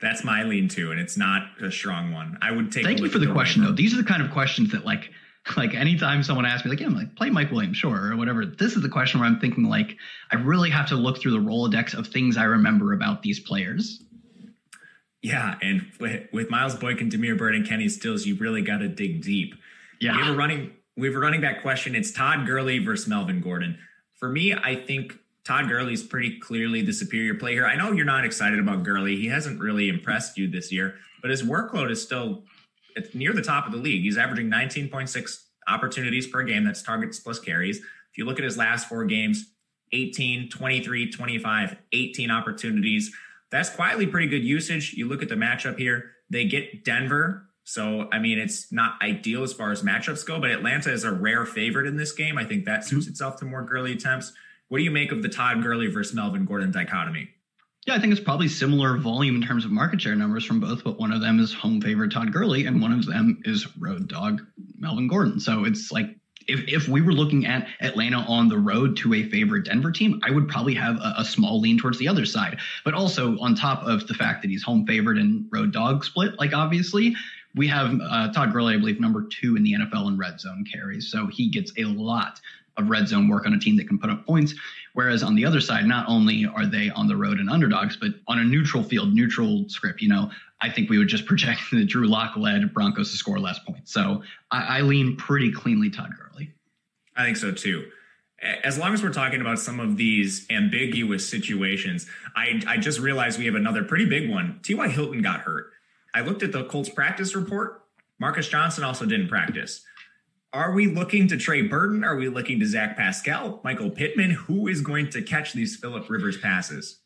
That's my lean too, and it's not a strong one. I would take. Thank you for the question, though. These are the kind of questions that, like, like anytime someone asks me, like, yeah, I'm like, play Mike Williams, sure, or whatever. This is the question where I'm thinking, like, I really have to look through the Rolodex of things I remember about these players. Yeah, and with Miles Boykin, Damiere Byrd, and Kenny Stills, you really got to dig deep. Yeah, we have a running we have a running back question. It's Todd Gurley versus Melvin Gordon. For me, I think Todd Gurley's pretty clearly the superior player. I know you're not excited about Gurley. He hasn't really impressed you this year, but his workload is still it's near the top of the league. He's averaging 19.6 opportunities per game. That's targets plus carries. If you look at his last four games, 18, 23, 25, 18 opportunities. That's quietly pretty good usage. You look at the matchup here, they get Denver. So, I mean, it's not ideal as far as matchups go, but Atlanta is a rare favorite in this game. I think that suits mm-hmm. itself to more Gurley attempts. What do you make of the Todd Gurley versus Melvin Gordon dichotomy? Yeah, I think it's probably similar volume in terms of market share numbers from both, but one of them is home favorite Todd Gurley, and one of them is road dog Melvin Gordon. So it's like if, if we were looking at Atlanta on the road to a favorite Denver team, I would probably have a, a, small lean towards the other side. But also on top of the fact that he's home favorite and road dog split, like obviously, we have uh, Todd Gurley, I believe, number two in the NFL in red zone carries. So he gets a lot of red zone work on a team that can put up points. Whereas on the other side, not only are they on the road and underdogs, but on a neutral field, neutral script, you know, I think we would just project the Drew Lock led Broncos to score less points. So I, I lean pretty cleanly Todd Gurley. I think so too. As long as we're talking about some of these ambiguous situations, I, I just realized we have another pretty big one. T.Y. Hilton got hurt. I looked at the Colts practice report. Marcus Johnson also didn't practice. Are we looking to Trey Burton? Are we looking to Zach Pascal, Michael Pittman? Who is going to catch these Philip Rivers passes?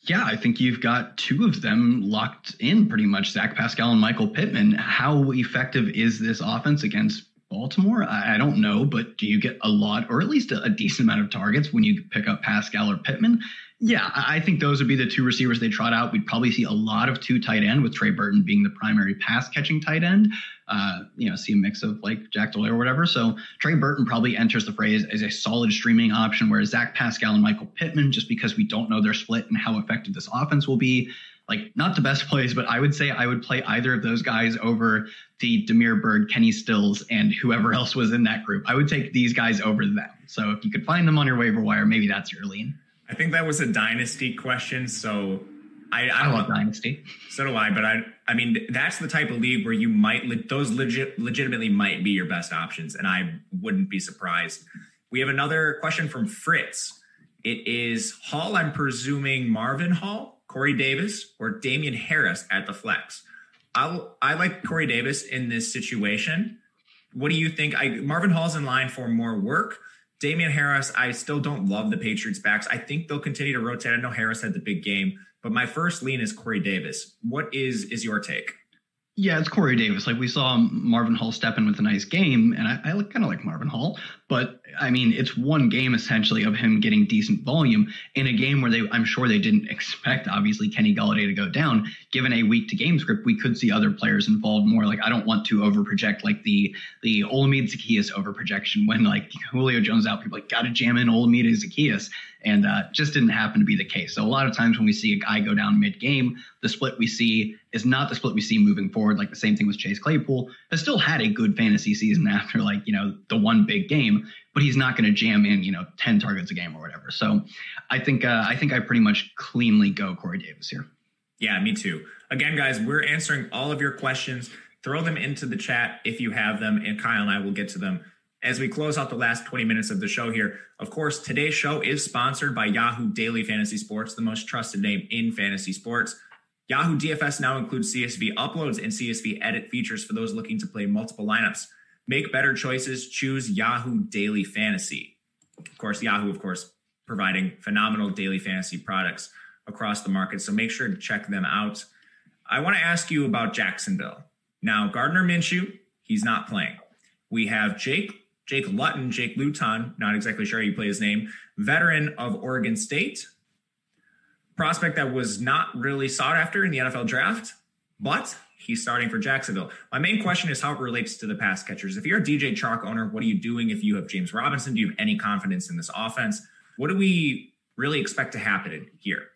Yeah, I think you've got two of them locked in pretty much Zach Pascal and Michael Pittman. How effective is this offense against Baltimore? I, I don't know, but do you get a lot or at least a, a decent amount of targets when you pick up Pascal or Pittman? Yeah, I think those would be the two receivers they trot out. We'd probably see a lot of two tight end with Trey Burton being the primary pass catching tight end. Uh, you know, see a mix of like Jack Doyle or whatever. So Trey Burton probably enters the phrase as a solid streaming option, whereas Zach Pascal and Michael Pittman, just because we don't know their split and how effective this offense will be, like not the best plays, but I would say I would play either of those guys over the Damiere Byrd, Kenny Stills, and whoever else was in that group. I would take these guys over them. So if you could find them on your waiver wire, maybe that's your lean. I think that was a dynasty question, so I, I, I love dynasty. So do I, but I I mean that's the type of league where you might those legit legitimately might be your best options, and I wouldn't be surprised. We have another question from Fritz. It is Hall. I'm presuming Marvin Hall, Corey Davis, or Damien Harris at the flex. I I like Corey Davis in this situation. What do you think? I Marvin Hall's in line for more work. Damien Harris, I still don't love the Patriots backs. I think they'll continue to rotate. I know Harris had the big game, but my first lean is Corey Davis. What is is your take? Yeah, it's Corey Davis. Like we saw Marvin Hall step in with a nice game, and I, I kind of like Marvin Hall. But I mean, it's one game essentially of him getting decent volume in a game where they, I'm sure they didn't expect, obviously, Kenny Golladay to go down. Given a week to game script, we could see other players involved more. Like I don't want to overproject like the the Olamide Zaccheaus overprojection when like Julio Jones out, people like got to jam in Olamide Zaccheaus and uh, just didn't happen to be the case. So a lot of times when we see a guy go down mid game, the split we see is not the split we see moving forward. Like the same thing with Chase Claypool, has still had a good fantasy season after like you know the one big game, but he's not going to jam in you know ten targets a game or whatever. So I think uh, I think I pretty much cleanly go Corey Davis here. Yeah, me too. Again, guys, we're answering all of your questions. Throw them into the chat if you have them, and Kyle and I will get to them as we close out the last 20 minutes of the show here, of course, today's show is sponsored by Yahoo Daily Fantasy Sports, the most trusted name in fantasy sports. Yahoo DFS now includes CSV uploads and CSV edit features for those looking to play multiple lineups. Make better choices, choose Yahoo Daily Fantasy. Of course, Yahoo, of course, providing phenomenal daily fantasy products across the market. So make sure to check them out. I want to ask you about Jacksonville. Now, Gardner Minshew, he's not playing. We have Jake Jake Lutton, Jake Luton, not exactly sure how you play his name, veteran of Oregon State, prospect that was not really sought after in the NFL draft, but he's starting for Jacksonville. My main question is how it relates to the pass catchers. If you're a DJ Chark owner, what are you doing if you have James Robinson? Do you have any confidence in this offense? What do we really expect to happen here?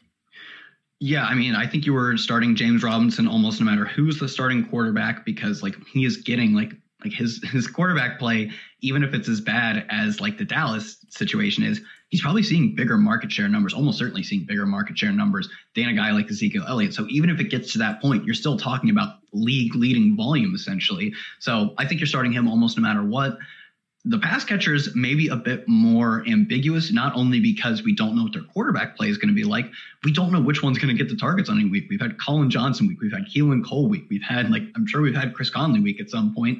Yeah, I mean, I think you were starting James Robinson almost no matter who's the starting quarterback because like he is getting like like his his quarterback play, even if it's as bad as like the Dallas situation is, he's probably seeing bigger market share numbers, almost certainly seeing bigger market share numbers than a guy like Ezekiel Elliott. So even if it gets to that point, you're still talking about league leading volume essentially. So I think you're starting him almost no matter what. The pass catchers may be a bit more ambiguous, not only because we don't know what their quarterback play is going to be like, we don't know which one's going to get the targets on any week. We've had Collin Johnson week, we've had Keelan Cole week, we've had like I'm sure we've had Chris Conley week at some point.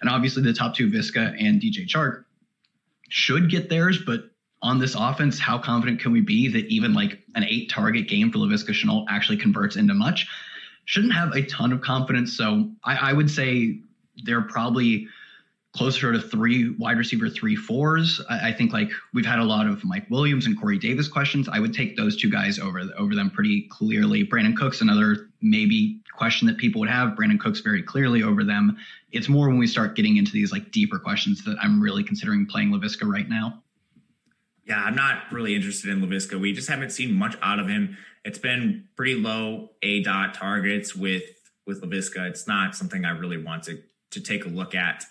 And obviously, the top two, Viska and DJ Chark, should get theirs. But on this offense, how confident can we be that even like an eight target game for Laviska Shenault actually converts into much? Shouldn't have a ton of confidence. So I, I would say they're probably closer to three wide receiver three fours. I, I, think like we've had a lot of Mike Williams and Corey Davis questions. I would take those two guys over over them pretty clearly. Brandin Cooks another maybe question that people would have. Brandin Cooks very clearly over them. It's more when we start getting into these like deeper questions that I'm really considering playing Laviska right now. Yeah, I'm not really interested in Laviska. We just haven't seen much out of him. It's been pretty low A dot targets with with Laviska. It's not something I really want to to take a look at.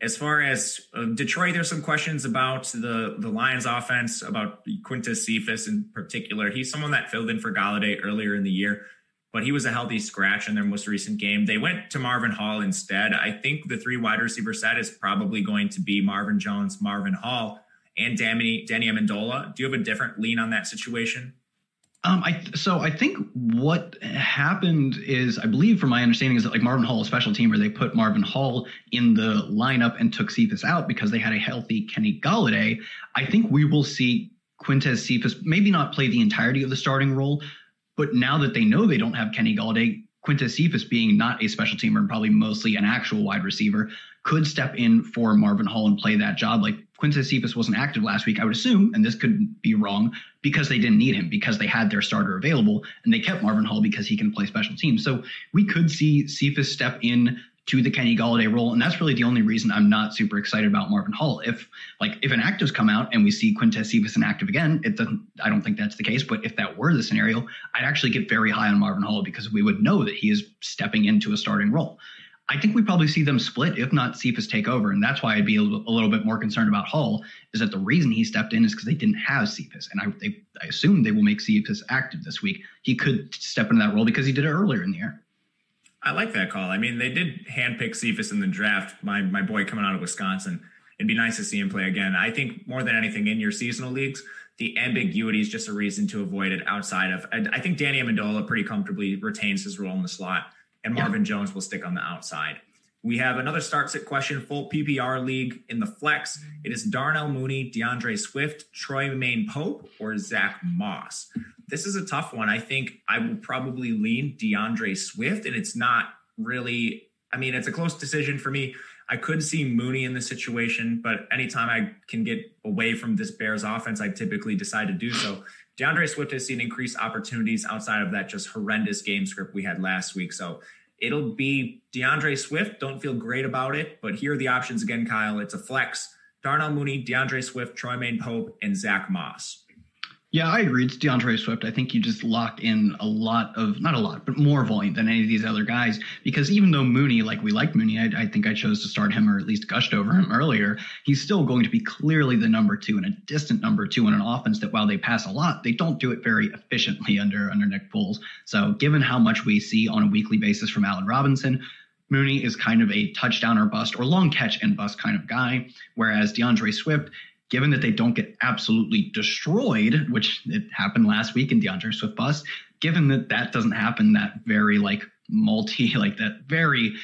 As far as uh, Detroit, there's some questions about the the Lions offense, about Quintez Cephus in particular. He's someone that filled in for Golladay earlier in the year, but he was a healthy scratch in their most recent game. They went to Marvin Hall instead. I think the three wide receiver set is probably going to be Marvin Jones, Marvin Hall, and Danny, Danny Amendola. Do you have a different lean on that situation? Um, I so I think what happened is I believe from my understanding is that like Marvin Hall, a special teamer, they put Marvin Hall in the lineup and took Cephus out because they had a healthy Kenny Golladay. I think we will see Quintez Cephus maybe not play the entirety of the starting role, but now that they know they don't have Kenny Golladay, Quintez Cephus being not a special teamer and probably mostly an actual wide receiver could step in for Marvin Hall and play that job. Like Quintez Cephus wasn't active last week, I would assume, and this could be wrong, because they didn't need him, because they had their starter available, and they kept Marvin Hall because he can play special teams. So we could see Cephus step in to the Kenny Golladay role, and that's really the only reason I'm not super excited about Marvin Hall. If like if an actives come out and we see Quintez Cephus inactive again, it doesn't. I don't think that's the case. But if that were the scenario, I'd actually get very high on Marvin Hall because we would know that he is stepping into a starting role. I think we probably see them split, if not Cephus take over. And that's why I'd be a little, a little bit more concerned about Hull, is that the reason he stepped in is because they didn't have Cephus. And I, they, I assume they will make Cephus active this week. He could step into that role because he did it earlier in the year. I like that call. I mean, they did handpick Cephus in the draft. My my boy coming out of Wisconsin. It'd be nice to see him play again. I think more than anything in your seasonal leagues, the ambiguity is just a reason to avoid it outside of. I think Danny Amendola pretty comfortably retains his role in the slot and Marvin yeah. Jones will stick on the outside. We have another start sit question, full PPR league in the flex. It is Darnell Mooney, D'Andre Swift, Troymaine Pope, or Zach Moss. This is a tough one. I think I will probably lean D'Andre Swift, and it's not really, I mean, it's a close decision for me. I could see Mooney in this situation, but anytime I can get away from this Bears offense, I typically decide to do so. D'Andre Swift has seen increased opportunities outside of that just horrendous game script we had last week. So it'll be D'Andre Swift. Don't feel great about it, but here are the options again, Kyle. It's a flex. Darnell Mooney, D'Andre Swift, Troymaine Pope, and Zach Moss. Yeah, I agree. It's D'Andre Swift. I think you just lock in a lot of, not a lot, but more volume than any of these other guys. Because even though Mooney, like we like Mooney, I, I, think I chose to start him or at least gushed over him earlier. He's still going to be clearly the number two and a distant number two in an offense that while they pass a lot, they don't do it very efficiently under under Nick Foles. So given how much we see on a weekly basis from Allen Robinson, Mooney is kind of a touchdown or bust or long catch and bust kind of guy, whereas D'Andre Swift given that they don't get absolutely destroyed, which it happened last week in D'Andre Swift bust, given that that doesn't happen, that very like multi, like that very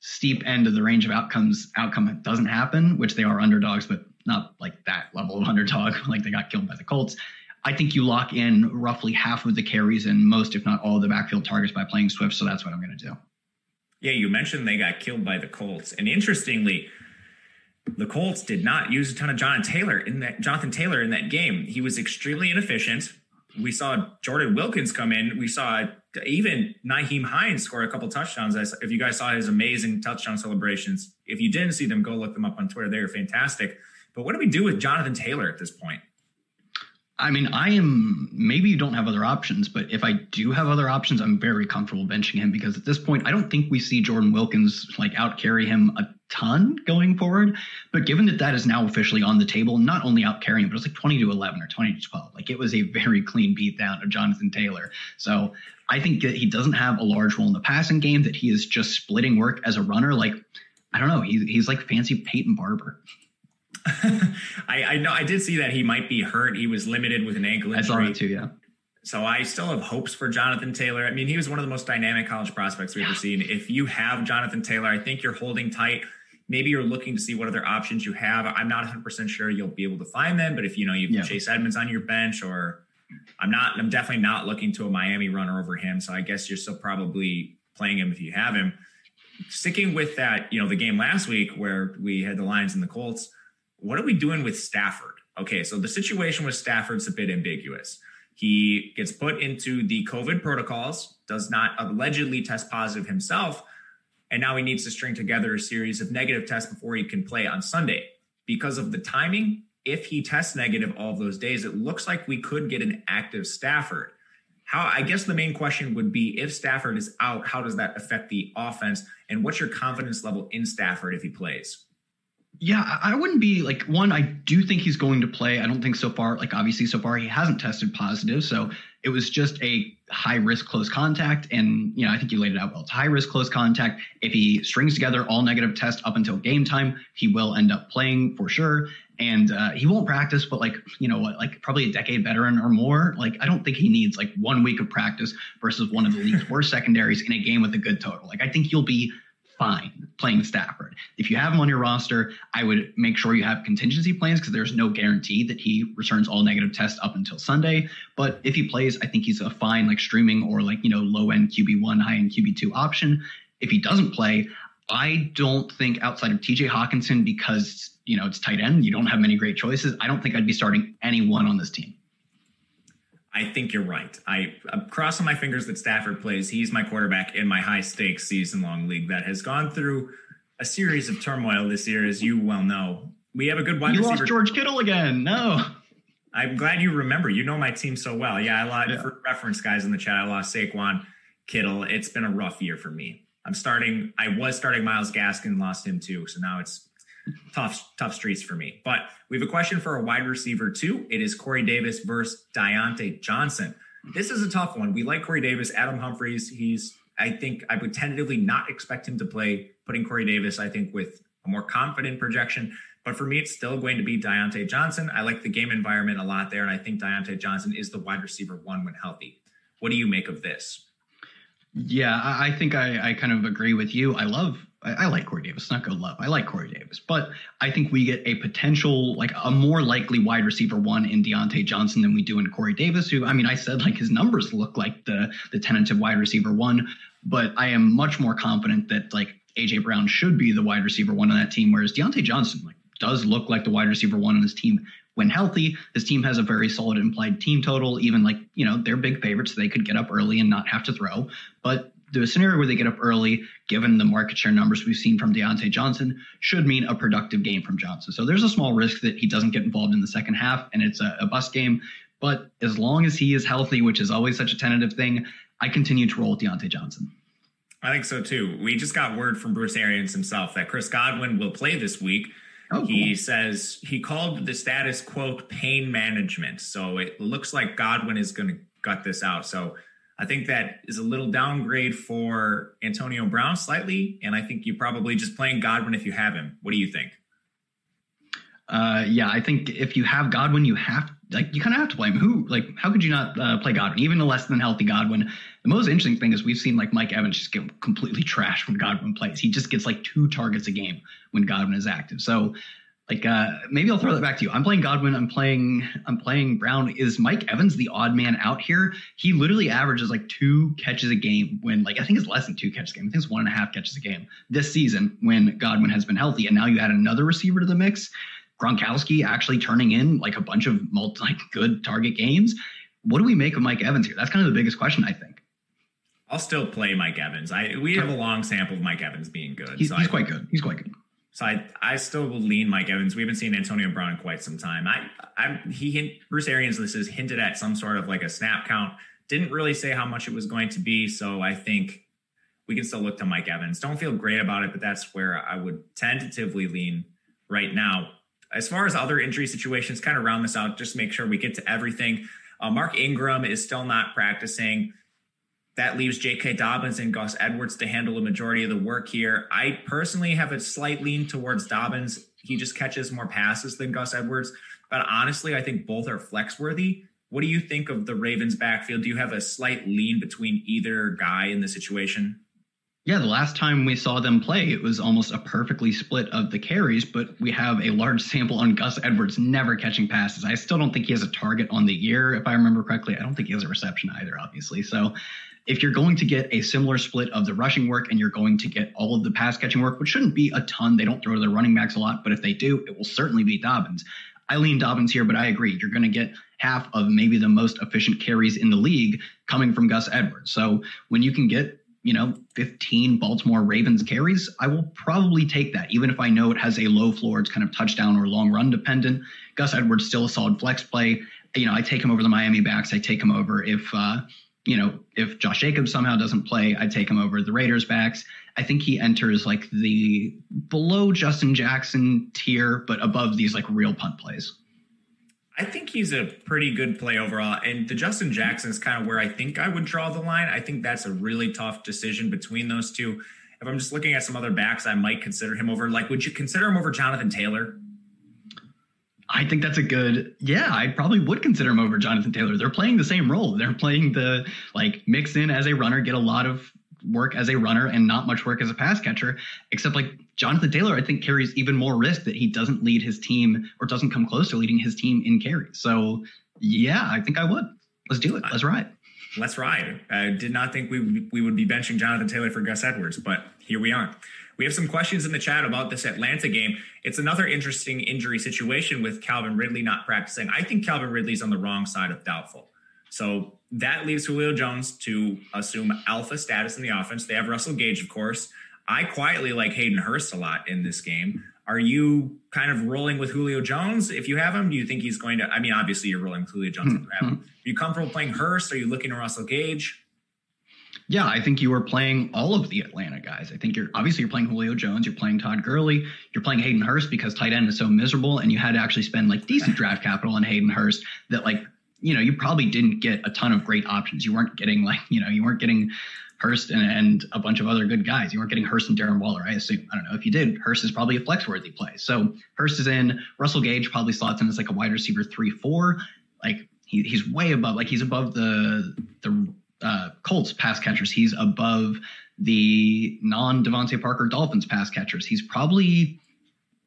steep end of the range of outcomes outcome doesn't happen, which they are underdogs, but not like that level of underdog, like they got killed by the Colts. I think you lock in roughly half of the carries and most, if not all, of the backfield targets by playing Swift. So that's what I'm going to do. Yeah, you mentioned they got killed by the Colts, and interestingly, the Colts did not use a ton of Jonathan Taylor in that Jonathan Taylor in that game. He was extremely inefficient. We saw Jordan Wilkins come in. We saw even Nyheim Hines score a couple touchdowns. If you guys saw his amazing touchdown celebrations, if you didn't see them, go look them up on Twitter. They are fantastic. But what do we do with Jonathan Taylor at this point? I mean, I am maybe you don't have other options, but if I do have other options, I'm very comfortable benching him because at this point, I don't think we see Jordan Wilkins like out carry him a ton going forward. But given that that is now officially on the table, not only out carrying, but it's like 20 to 11 or 20 to 12. Like it was a very clean beat down of Jonathan Taylor. So I think that he doesn't have a large role in the passing game, that he is just splitting work as a runner. Like, I don't know, he, he's like fancy Peyton Barber. I, I, know I did see that he might be hurt. He was limited with an ankle injury. I saw that too. Yeah. So I still have hopes for Jonathan Taylor. I mean, he was one of the most dynamic college prospects we've yeah. ever seen. If you have Jonathan Taylor, I think you're holding tight. Maybe you're looking to see what other options you have. I'm not 100% sure you'll be able to find them, but if you know you yeah. Chase Edmonds on your bench, or I'm not, I'm definitely not looking to a Miami runner over him. So I guess you're still probably playing him if you have him. Sticking with that, you know, the game last week where we had the Lions and the Colts what are we doing with Stafford? Okay, so the situation with Stafford's a bit ambiguous. He gets put into the COVID protocols, does not allegedly test positive himself, and now he needs to string together a series of negative tests before he can play on Sunday. Because of the timing, if he tests negative all of those days, it looks like we could get an active Stafford. how I guess the main question would be if Stafford is out, how does that affect the offense? And what's your confidence level in Stafford if he plays? Yeah, I wouldn't be like one. I do think he's going to play. I don't think so far, like obviously so far he hasn't tested positive. So it was just a high risk close contact. And, you know, I think you laid it out well. It's high risk close contact. If he strings together all negative tests up until game time, he will end up playing for sure. And uh, he won't practice, but like, you know what, like probably a decade veteran or more. Like, I don't think he needs like one week of practice versus one of the league's worst secondaries in a game with a good total. Like, I think you'll be fine playing Stafford. If you have him on your roster, I would make sure you have contingency plans because there's no guarantee that he returns all negative tests up until Sunday. But if he plays, I think he's a fine like streaming or like, you know, low end QB1, high end QB2 option. If he doesn't play, I don't think outside of TJ Hockenson, because, you know, it's tight end, you don't have many great choices. I don't think I'd be starting anyone on this team. I think you're right. I, I'm crossing my fingers that Stafford plays. He's my quarterback in my high stakes season long league that has gone through a series of turmoil this year, as you well know. We have a good wide you receiver. lost George Kittle again. No. I'm glad you remember. You know my team so well. Yeah, I lost yeah. for reference guys in the chat. I lost Saquon, Kittle. It's been a rough year for me. I'm starting. I was starting Myles Gaskin, lost him too. So now it's tough, tough streets for me. But we have a question for a wide receiver too. It is Corey Davis versus Diontae Johnson. This is a tough one. We like Corey Davis, Adam Humphries. He's, I think, I would tentatively not expect him to play. Putting Corey Davis, I think, with a more confident projection. But for me, it's still going to be Diontae Johnson. I like the game environment a lot there, and I think Diontae Johnson is the wide receiver one when healthy. What do you make of this? Yeah, I think I, I kind of agree with you. I love I, I, like Corey Davis, not go love. I like Corey Davis, but I think we get a potential, like a more likely wide receiver one in Diontae Johnson than we do in Corey Davis. Who, I mean, I said like his numbers look like the the tentative wide receiver one, but I am much more confident that like AJ Brown should be the wide receiver one on that team, whereas Diontae Johnson like does look like the wide receiver one on this team when healthy. This team has a very solid implied team total. Even like you know they're big favorites, they could get up early and not have to throw, but the scenario where they get up early, given the market share numbers we've seen from Diontae Johnson, should mean a productive game from Johnson. So there's a small risk that he doesn't get involved in the second half and it's a, a bust game. But as long as he is healthy, which is always such a tentative thing, I continue to roll with Diontae Johnson. I think so too. We just got word from Bruce Arians himself that Chris Godwin will play this week. Oh, he says he called the status quote pain management. So it looks like Godwin is going to gut this out. So I think that is a little downgrade for Antonio Brown slightly, and I think you're probably just playing Godwin if you have him. What do you think? Uh, yeah, I think if you have Godwin, you have like you kind of have to play him. Who like how could you not uh, play Godwin? Even a less than healthy Godwin. The most interesting thing is we've seen like Mike Evans just get completely trashed when Godwin plays. He just gets like two targets a game when Godwin is active. So like uh, maybe I'll throw that back to you. I'm playing Godwin. I'm playing. I'm playing Brown. Is Mike Evans the odd man out here? He literally averages like two catches a game when like I think it's less than two catches a game. I think it's one and a half catches a game this season when Godwin has been healthy. And now you add another receiver to the mix. Gronkowski actually turning in like a bunch of multi like good target games. What do we make of Mike Evans here? That's kind of the biggest question I think. I'll still play Mike Evans. I we have a long sample of Mike Evans being good. He's, so he's quite good. He's quite good. So I, I still will lean Mike Evans. We haven't seen Antonio Brown in quite some time. I, I he Bruce Arians this is hinted at some sort of like a snap count. Didn't really say how much it was going to be. So I think we can still look to Mike Evans. Don't feel great about it, but that's where I would tentatively lean right now. As far as other injury situations, kind of round this out, just make sure we get to everything. Uh, Mark Ingram is still not practicing. That leaves J.K. Dobbins and Gus Edwards to handle the majority of the work here. I personally have a slight lean towards Dobbins. He just catches more passes than Gus Edwards. But honestly, I think both are flex worthy. What do you think of the Ravens backfield? Do you have a slight lean between either guy in the situation? Yeah, the last time we saw them play, it was almost a perfectly split of the carries, but we have a large sample on Gus Edwards never catching passes. I still don't think he has a target on the year, if I remember correctly. I don't think he has a reception either, obviously. So if you're going to get a similar split of the rushing work and you're going to get all of the pass catching work, which shouldn't be a ton, they don't throw to their running backs a lot, but if they do, it will certainly be Dobbins. I lean Dobbins here, but I agree. You're going to get half of maybe the most efficient carries in the league coming from Gus Edwards. So when you can get, you know, 15 Baltimore Ravens carries, I will probably take that, even if I know it has a low floor. It's kind of touchdown or long run dependent. Gus Edwards still a solid flex play. You know, I take him over the Miami backs. I take him over if, uh, you know, if Josh Jacobs somehow doesn't play, I'd take him over the Raiders backs. I think he enters like the below Justin Jackson tier, but above these like real punt plays. I think he's a pretty good play overall. And the Justin Jackson is kind of where I think I would draw the line. I think that's a really tough decision between those two. If I'm just looking at some other backs, I might consider him over. Like, would you consider him over Jonathan Taylor? I think that's a good. Yeah, I probably would consider him over Jonathan Taylor. They're playing the same role. They're playing the like mix in as a runner, get a lot of work as a runner and not much work as a pass catcher. Except like Jonathan Taylor, I think carries even more risk that he doesn't lead his team or doesn't come close to leading his team in carries. So yeah, I think I would. Let's do it. Let's ride. Let's ride. I did not think we we would be benching Jonathan Taylor for Gus Edwards, but here we are. We have some questions in the chat about this Atlanta game. It's another interesting injury situation with Calvin Ridley not practicing. I think Calvin Ridley's on the wrong side of doubtful. So that leaves Julio Jones to assume alpha status in the offense. They have Russell Gage, of course. I quietly like Hayden Hurst a lot in this game. Are you kind of rolling with Julio Jones if you have him? Do you think he's going to? I mean, obviously you're rolling with Julio Jones if you have him. Mm-hmm. Are you comfortable playing Hurst? Are you looking at Russell Gage? Yeah, I think you are playing all of the Atlanta guys. I think you're obviously you're playing Julio Jones, you're playing Todd Gurley, you're playing Hayden Hurst because tight end is so miserable, and you had to actually spend like decent draft capital on Hayden Hurst that like you know you probably didn't get a ton of great options. You weren't getting like you know you weren't getting Hurst and, and a bunch of other good guys. You weren't getting Hurst and Darren Waller. I assume I don't know if you did. Hurst is probably a flex worthy play. So Hurst is in. Russell Gage probably slots in as like a wide receiver three four. Like he, he's way above like he's above the the uh, Colts pass catchers. He's above the non DeVante Parker Dolphins pass catchers. He's probably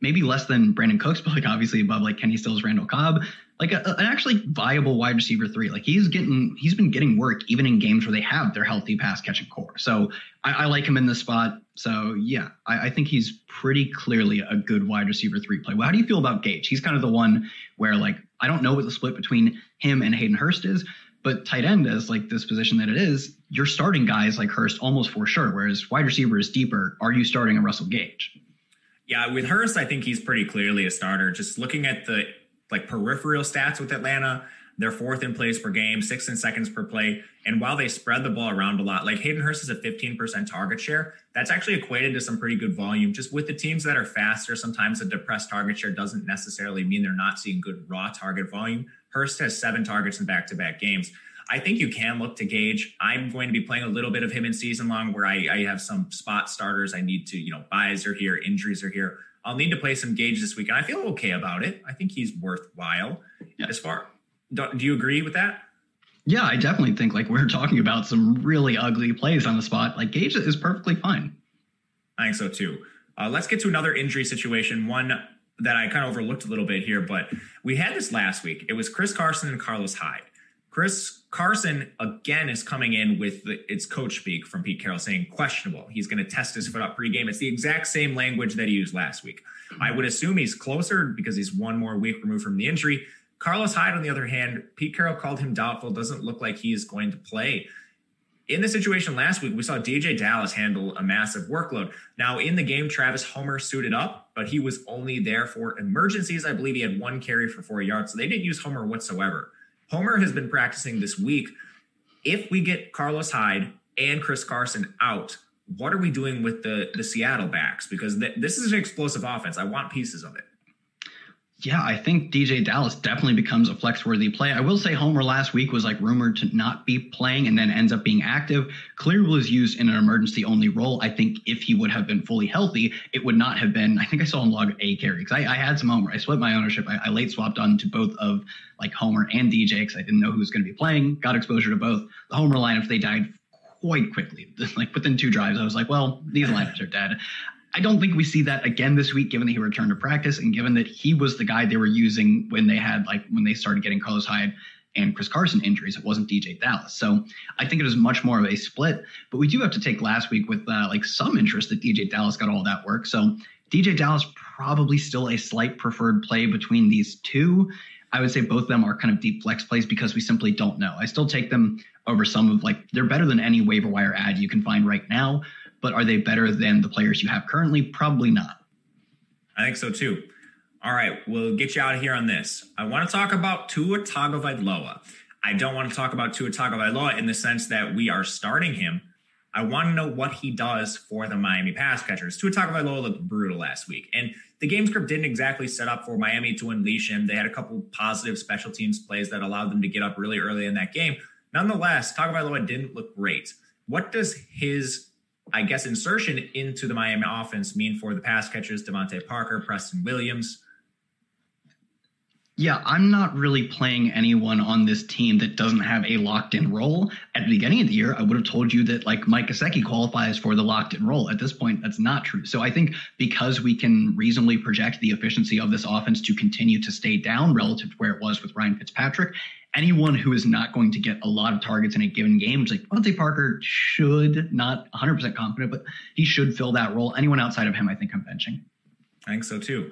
maybe less than Brandin Cooks, but like obviously above like Kenny Stills, Randall Cobb, like a, an actually viable wide receiver three. Like he's getting, he's been getting work even in games where they have their healthy pass catching core. So I, I like him in this spot. So yeah, I, I, think he's pretty clearly a good wide receiver three play. Well, how do you feel about Gage? He's kind of the one where like I don't know what the split between him and Hayden Hurst is, but tight end is like this position that it is, you're starting guys like Hurst almost for sure. Whereas wide receiver is deeper. Are you starting a Russell Gage? Yeah, with Hurst, I think he's pretty clearly a starter. Just looking at the like peripheral stats with Atlanta, they're fourth in plays per game, sixth in seconds per play. And while they spread the ball around a lot, like Hayden Hurst is a 15% target share, that's actually equated to some pretty good volume. Just with the teams that are faster, sometimes a depressed target share doesn't necessarily mean they're not seeing good raw target volume. Hurst has seven targets in back to back games. I think you can look to Gage. I'm going to be playing a little bit of him in season long where I, I have some spot starters. I need to, you know, buys are here, injuries are here. I'll need to play some Gage this week, and I feel okay about it. I think he's worthwhile. Yeah. As far, do, do you agree with that? Yeah, I definitely think like we're talking about some really ugly plays on the spot. Like Gage is perfectly fine. I think so too. Uh, let's get to another injury situation. One that I kind of overlooked a little bit here, but we had this last week. It was Chris Carson and Carlos Hyde. Chris Carson again is coming in with the, its coach speak from Pete Carroll saying questionable. He's going to test his foot up pregame. It's the exact same language that he used last week. I would assume he's closer because he's one more week removed from the injury. Carlos Hyde, on the other hand, Pete Carroll called him doubtful. Doesn't look like he is going to play. In the situation last week, we saw DeeJay Dallas handle a massive workload. Now, in the game, Travis Homer suited up, but he was only there for emergencies. I believe he had one carry for four yards, so they didn't use Homer whatsoever. Homer has been practicing this week. If we get Carlos Hyde and Chris Carson out, what are we doing with the the Seattle backs? Because th- this is an explosive offense. I want pieces of it yeah, I think DeeJay Dallas definitely becomes a flex worthy play. I will say Homer last week was like rumored to not be playing and then ends up being active. Clear was used in an emergency only role. I think if he would have been fully healthy, it would not have been. I think I saw him log a carry because I, I, had some Homer. I split my ownership. I, I late swapped on to both of like Homer and DJ because I didn't know who was going to be playing. Got exposure to both. The Homer lineup, they died quite quickly. Like within two drives, I was like, well, these lineups are dead. I don't think we see that again this week, given that he returned to practice and given that he was the guy they were using when they had like when they started getting Carlos Hyde and Chris Carson injuries. It wasn't DeeJay Dallas. So I think it is much more of a split. But we do have to take last week with uh, like some interest that DeeJay Dallas got all that work. So DeeJay Dallas probably still a slight preferred play between these two. I would say both of them are kind of deep flex plays because we simply don't know. I still take them over some of like they're better than any waiver wire ad you can find right now but are they better than the players you have currently? Probably not. I think so too. All right, we'll get you out of here on this. I want to talk about Tua Tagovailoa. I don't want to talk about Tua Tagovailoa in the sense that we are starting him. I want to know what he does for the Miami pass catchers. Tua Tagovailoa looked brutal last week, and the game script didn't exactly set up for Miami to unleash him. They had a couple positive special teams plays that allowed them to get up really early in that game. Nonetheless, Tagovailoa didn't look great. What does his, I guess, insertion into the Miami offense mean for the pass catchers, DeVante Parker, Preston Williams? Yeah, I'm not really playing anyone on this team that doesn't have a locked in role. At the beginning of the year, I would have told you that like Mike Gesicki qualifies for the locked in role. At this point, that's not true. So I think because we can reasonably project the efficiency of this offense to continue to stay down relative to where it was with Ryan Fitzpatrick, anyone who is not going to get a lot of targets in a given game, like DeVante Parker should not 100% confident, but he should fill that role. Anyone outside of him, I think I'm benching. I think so too.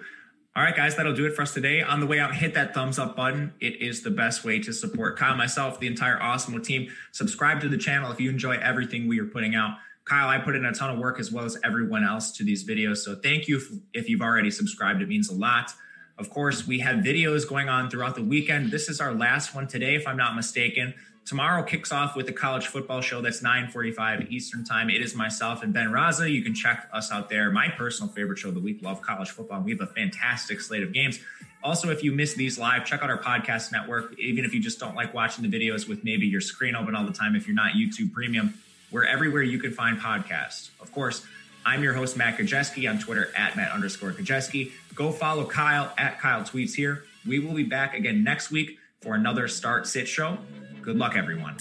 All right, guys, that'll do it for us today. On the way out, hit that thumbs up button. It is the best way to support Kyle, myself, the entire Awesemo team. Subscribe to the channel if you enjoy everything we are putting out. Kyle, I put in a ton of work as well as everyone else to these videos. So thank you if you've already subscribed. It means a lot. Of course, we have videos going on throughout the weekend. This is our last one today, if I'm not mistaken. Tomorrow kicks off with the college football show. That's 9:45 Eastern time. It is myself and Ben Raza. You can check us out there. My personal favorite show of the week. Love college football. We have a fantastic slate of games. Also, if you miss these live, check out our podcast network. Even if you just don't like watching the videos with maybe your screen open all the time, if you're not YouTube Premium, we're everywhere you can find podcasts. Of course, I'm your host, Matt Gajewski, on Twitter at Matt underscore Gajewski. Go follow Kyle at Kyle Tweets here. We will be back again next week for another Start Sit show. Good luck, everyone.